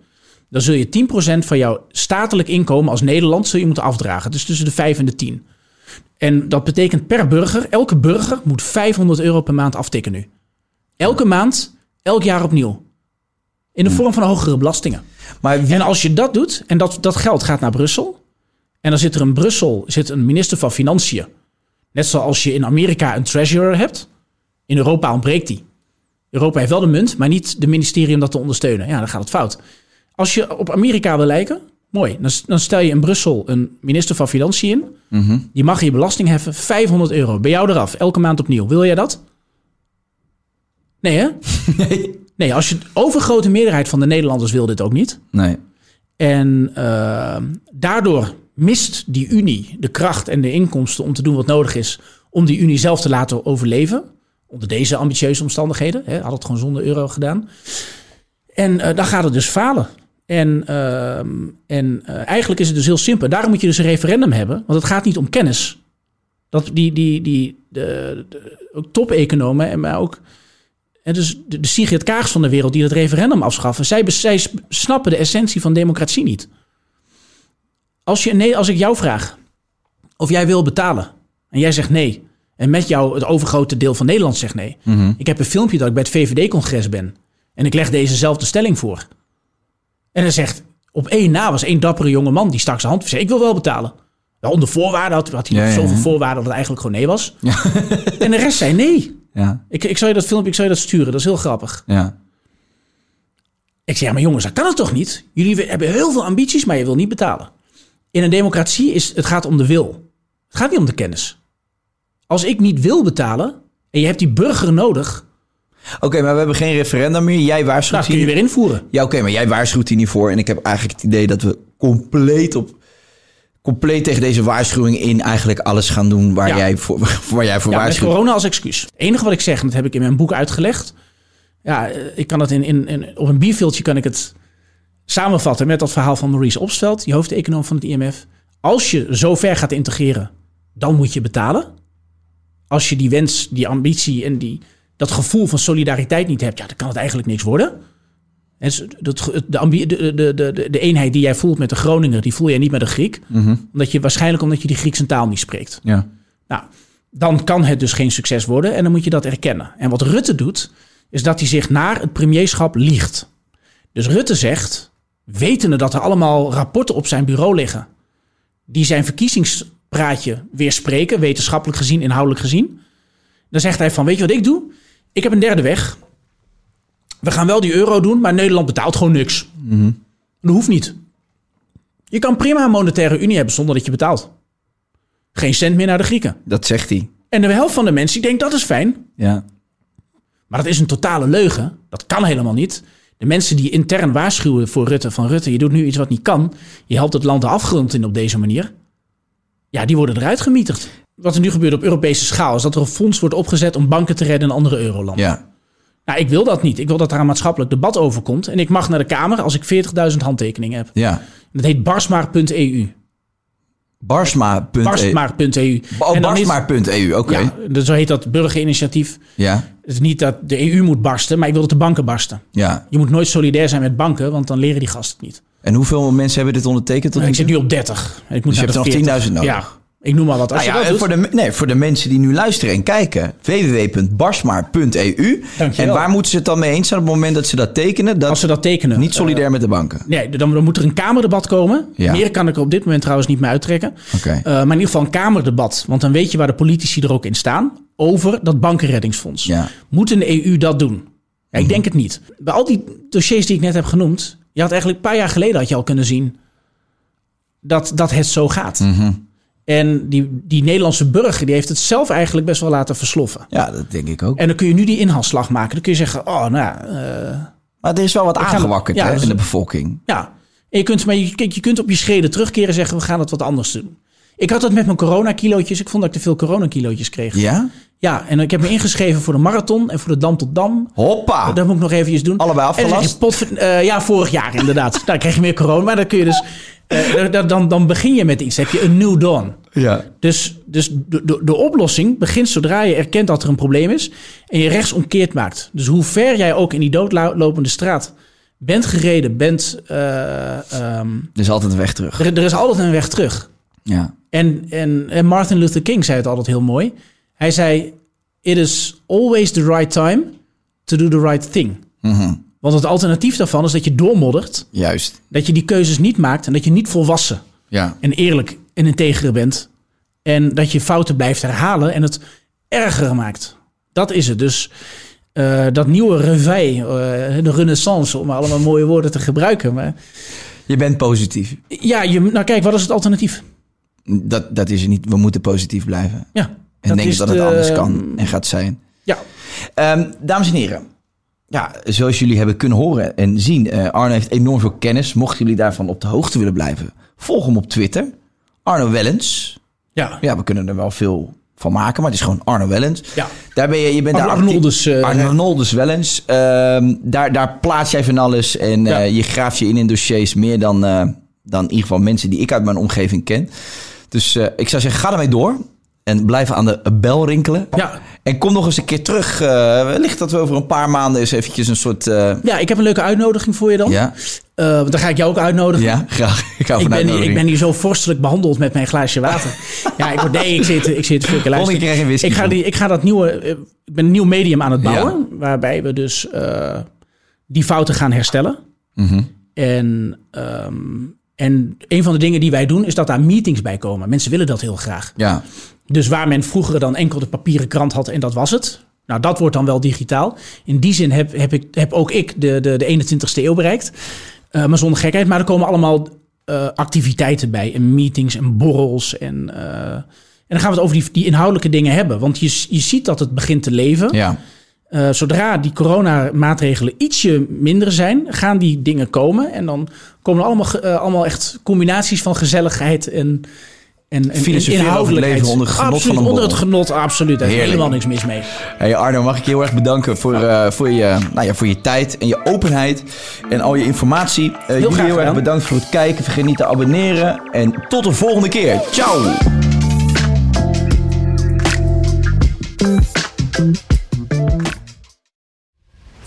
dan zul je 10% van jouw statelijk inkomen als Nederland zul je moeten afdragen. Dus tussen de 5 en de 10. En dat betekent per burger, elke burger moet 500 euro per maand aftikken nu. Elke maand, elk jaar opnieuw. In de vorm van hogere belastingen. Maar wie, En als je dat doet, en dat, dat geld gaat naar Brussel. En dan zit er in Brussel zit een minister van Financiën. Net zoals je in Amerika een treasurer hebt. In Europa ontbreekt die. Europa heeft wel de munt, maar niet de ministerie om dat te ondersteunen. Ja, dan gaat het fout. Als je op Amerika wil lijken, mooi. Dan, dan stel je in Brussel een minister van Financiën in. Die mag je belasting heffen, 500 euro. Bij jou eraf, elke maand opnieuw. Wil jij dat? Nee, hè? nee. Nee, als je de overgrote meerderheid van de Nederlanders wil dit ook niet. Nee. En eh, daardoor mist die Unie de kracht en de inkomsten om te doen wat nodig is om die Unie zelf te laten overleven. Onder deze ambitieuze omstandigheden. Hè, had het gewoon zonder euro gedaan. En eh, dan gaat het dus falen. En, ehm, en eh, eigenlijk is het dus heel simpel. Daarom moet je dus een referendum hebben. Want het gaat niet om kennis. Dat die, die, die de, de, ook top-economen en maar ook en dus de, Sigrid Kaags van de wereld die het referendum afschaffen, zij, zij snappen de essentie van democratie niet. Als, je, nee, als ik jou vraag of jij wil betalen en jij zegt nee, en met jou het overgrote deel van Nederland zegt nee. Ik heb een filmpje dat ik bij het VVD-congres ben en ik leg dezezelfde stelling voor. En hij zegt, op één na was één dappere jonge man die stak zijn hand. zei, ik wil wel betalen. Wel, onder voorwaarden had, had hij Ja, nog ja, zoveel ja. voorwaarden dat het eigenlijk gewoon nee was. En de rest zei nee. Ja. Ik, ik zal je dat filmpje, ik zal je dat sturen. Dat is heel grappig. Ja. Ik zeg, ja, maar jongens, dat kan het toch niet? Jullie hebben heel veel ambities, maar je wil niet betalen. In een democratie is het gaat om de wil. Het gaat niet om de kennis. Als ik niet wil betalen en je hebt die burger nodig, Oké, maar we hebben geen referendum meer. Jij waarschuwt nou, kun je weer invoeren. Ja, oké, maar jij waarschuwt hier niet voor. En ik heb eigenlijk het idee dat we compleet op... Compleet tegen deze waarschuwing in eigenlijk alles gaan doen waar, Ja. jij, voor, waar jij voor Ja, met waarschuwt. corona als excuus. Het enige wat ik zeg, en dat heb ik in mijn boek uitgelegd. Ja, eh, ik kan het in, in, in, op een bierveeltje kan ik het samenvatten met dat verhaal van Maurice Opstveld, die hoofdeconoom van het IMF. Als je zo ver gaat integreren, dan moet je betalen. Als je die wens, die ambitie en die, dat gevoel van solidariteit niet hebt, ja, dan kan het eigenlijk niks worden. En dat, de, de, de, de, de, de eenheid die jij voelt met de Groninger, die voel jij niet met een Griek. Omdat je, waarschijnlijk omdat je die Griekse taal niet spreekt. Ja. Nou, dan kan het dus geen succes worden en dan moet je dat erkennen. En wat Rutte doet, is dat hij zich naar het premierschap liegt. Dus Rutte zegt, wetende dat er allemaal rapporten op zijn bureau liggen, die zijn verkiezingspraatje weerspreken, wetenschappelijk gezien, inhoudelijk gezien. Dan zegt hij van, weet je wat ik doe? Ik heb een derde weg. We gaan wel die euro doen, maar Nederland betaalt gewoon niks. Dat hoeft niet. Je kan prima een monetaire unie hebben zonder dat je betaalt. Geen cent meer naar de Grieken. Dat zegt hij. En de helft van de mensen die denkt dat is fijn. Ja. Maar dat is een totale leugen. Dat kan helemaal niet. De mensen die intern waarschuwen voor Rutte van Rutte, je doet nu iets wat niet kan. Je helpt het land de afgrond in op deze manier. Ja, die worden eruit gemieterd. Wat er nu gebeurt op Europese schaal is dat er een fonds wordt opgezet om banken te redden in andere eurolanden. Ja. Nou, ik wil dat niet. Ik wil dat daar een maatschappelijk debat over komt. En ik mag naar de Kamer als ik 40.000 handtekeningen heb. Ja. Dat heet barsmaar.eu. Barsma.eu. Barsmaar.eu. Oh, Barsma.eu, oké. Ja, dus zo heet dat burgerinitiatief. Ja. Het is niet dat de EU moet barsten, maar ik wil dat de banken barsten. ja. Je moet nooit solidair zijn met banken, want dan leren die gasten het niet. En hoeveel mensen hebben dit ondertekend? Tot Nou, ik nu zit toe? nu op 30. En ik moet Dus je hebt nog 40. 10.000 nodig. Ja, ik noem maar wat. Als Nou je ja, en doet, voor de, nee, voor de mensen die nu luisteren en kijken. www.barsmaar.eu. En waar moeten ze het dan mee eens zijn op het moment dat ze dat tekenen? Dat als ze dat tekenen. niet solidair met de banken. eh, nee, dan, dan moet er een kamerdebat komen. Ja. Meer kan ik er op dit moment trouwens niet meer uittrekken. Oké. Eh, maar in ieder geval een kamerdebat. Want dan weet je waar de politici er ook in staan. Over dat bankenreddingsfonds. Ja. Moet een EU dat doen? Ja, ik denk het niet. Bij al die dossiers die ik net heb genoemd. Je had eigenlijk een paar jaar geleden had je al kunnen zien. Dat, dat het zo gaat. Mhm. En die, die Nederlandse burger die heeft het zelf eigenlijk best wel laten versloffen. Ja, dat denk ik ook. En dan kun je nu die inhaalslag maken. Dan kun je zeggen, oh nou ja, eh, Maar er is wel wat aangewakkerd ja, hè, in de bevolking. ja. En je kunt, maar je, kijk, je kunt op je schreden terugkeren en zeggen, we gaan het wat anders doen. Ik had dat met mijn coronakilootjes. Ik vond dat ik te veel coronakilootjes kreeg. Ja? Ja, en ik heb me ingeschreven voor de marathon en voor de Dam tot Dam. Hoppa! Dat moet ik nog eventjes doen. Allebei afgelast? potver- eh, ja, vorig jaar inderdaad. nou, dan krijg je meer corona, maar dan kun je dus... eh, dan, dan, begin je met iets. Dan heb je een new dawn. Ja. Dus, dus de, de, de oplossing begint zodra je erkent dat er een probleem is... en je rechtsomkeerd maakt. Dus hoe ver jij ook in die doodlopende straat bent gereden, bent... ehm, Er is altijd een weg terug. er, er is altijd een weg terug. Ja. En, en, en Martin Luther King zei het altijd heel mooi. Hij zei: It is always the right time to do the right thing. Want het alternatief daarvan is dat je doormoddert, Juist. dat je die keuzes niet maakt en dat je niet volwassen Ja. en eerlijk en integer bent. En dat je fouten blijft herhalen en het erger maakt. Dat is het. Dus eh, dat nieuwe reveil, eh, de renaissance, om allemaal mooie woorden te gebruiken. Maar Je bent positief. ja, je, nou kijk, wat is het alternatief? Dat, dat is er niet. We moeten positief blijven. Ja, En dat is dat het de- anders kan en gaat zijn. Ja, Ehm, dames en heren. Ja, zoals jullie hebben kunnen horen en zien, eh, Arno heeft enorm veel kennis. Mochten jullie daarvan op de hoogte willen blijven, volg hem op Twitter. Arno Wellens. ja. Ja, we kunnen er wel veel van maken, maar het is gewoon Arno Wellens. Ja. Daar ben je, je bent daar Arnoldus, eh, Arnoldus Wellens. Ehm, daar, daar plaats jij van alles en Ja. eh, je graaft je in in dossiers meer dan, dan in ieder geval mensen die ik uit mijn omgeving ken. Dus eh, ik zou zeggen, ga ermee door. En blijf aan de bel rinkelen. Ja. En kom nog eens een keer terug. eh, wellicht dat we over een paar maanden eens eventjes een soort... eh, Ja, ik heb een leuke uitnodiging voor je dan. ja, want dan ga ik jou ook uitnodigen. ja, graag. Ik Ik ben, hier, ik ben hier zo vorstelijk behandeld met mijn glaasje water. ja, ik, word- nee, ik zit, ik zit fucking luisteren. keer geen whisky ik ga, die, ik ga dat nieuwe... ik ben een nieuw medium aan het bouwen. Waarbij we dus die fouten gaan herstellen. Mhm. En, ehm, en een van de dingen die wij doen is dat daar meetings bij komen. Mensen willen dat heel graag. Ja, Dus waar men vroeger dan enkel de papieren krant had en dat was het. Nou, dat wordt dan wel digitaal. In die zin heb, heb, ik, heb ook ik de, de, de 21ste eeuw bereikt. Eh, maar zonder gekheid. Maar er komen allemaal eh, activiteiten bij. En meetings en borrels. En, eh, en dan gaan we het over die, die inhoudelijke dingen hebben. Want je, je ziet dat het begint te leven. ja. Eh, zodra die coronamaatregelen ietsje minder zijn, gaan die dingen komen. En dan komen er allemaal, eh, allemaal echt combinaties van gezelligheid en, en, en inhoudelijkheid. leven onder het genot absoluut, van een onder het genot, absoluut. Daar is helemaal niks mis mee. Hey Arno, mag ik je heel erg bedanken voor, eh, voor, je, nou ja, voor je tijd en je openheid en al je informatie. Jullie graag heel erg bedankt voor het kijken. Vergeet niet te abonneren. En tot de volgende keer. Ciao!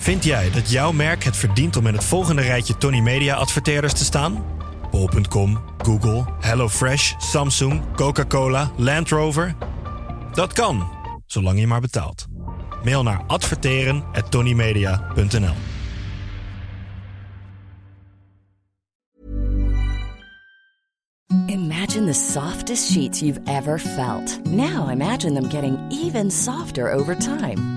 Vind jij dat jouw merk het verdient om in het volgende rijtje Tony Media adverteerders te staan? Bol.com, Google, HelloFresh, Samsung, Coca-Cola, Land Rover? Dat kan, zolang je maar betaalt. Mail naar adverteren@tonymedia.nl. Imagine the softest sheets you've ever felt. Now imagine them getting even softer over time.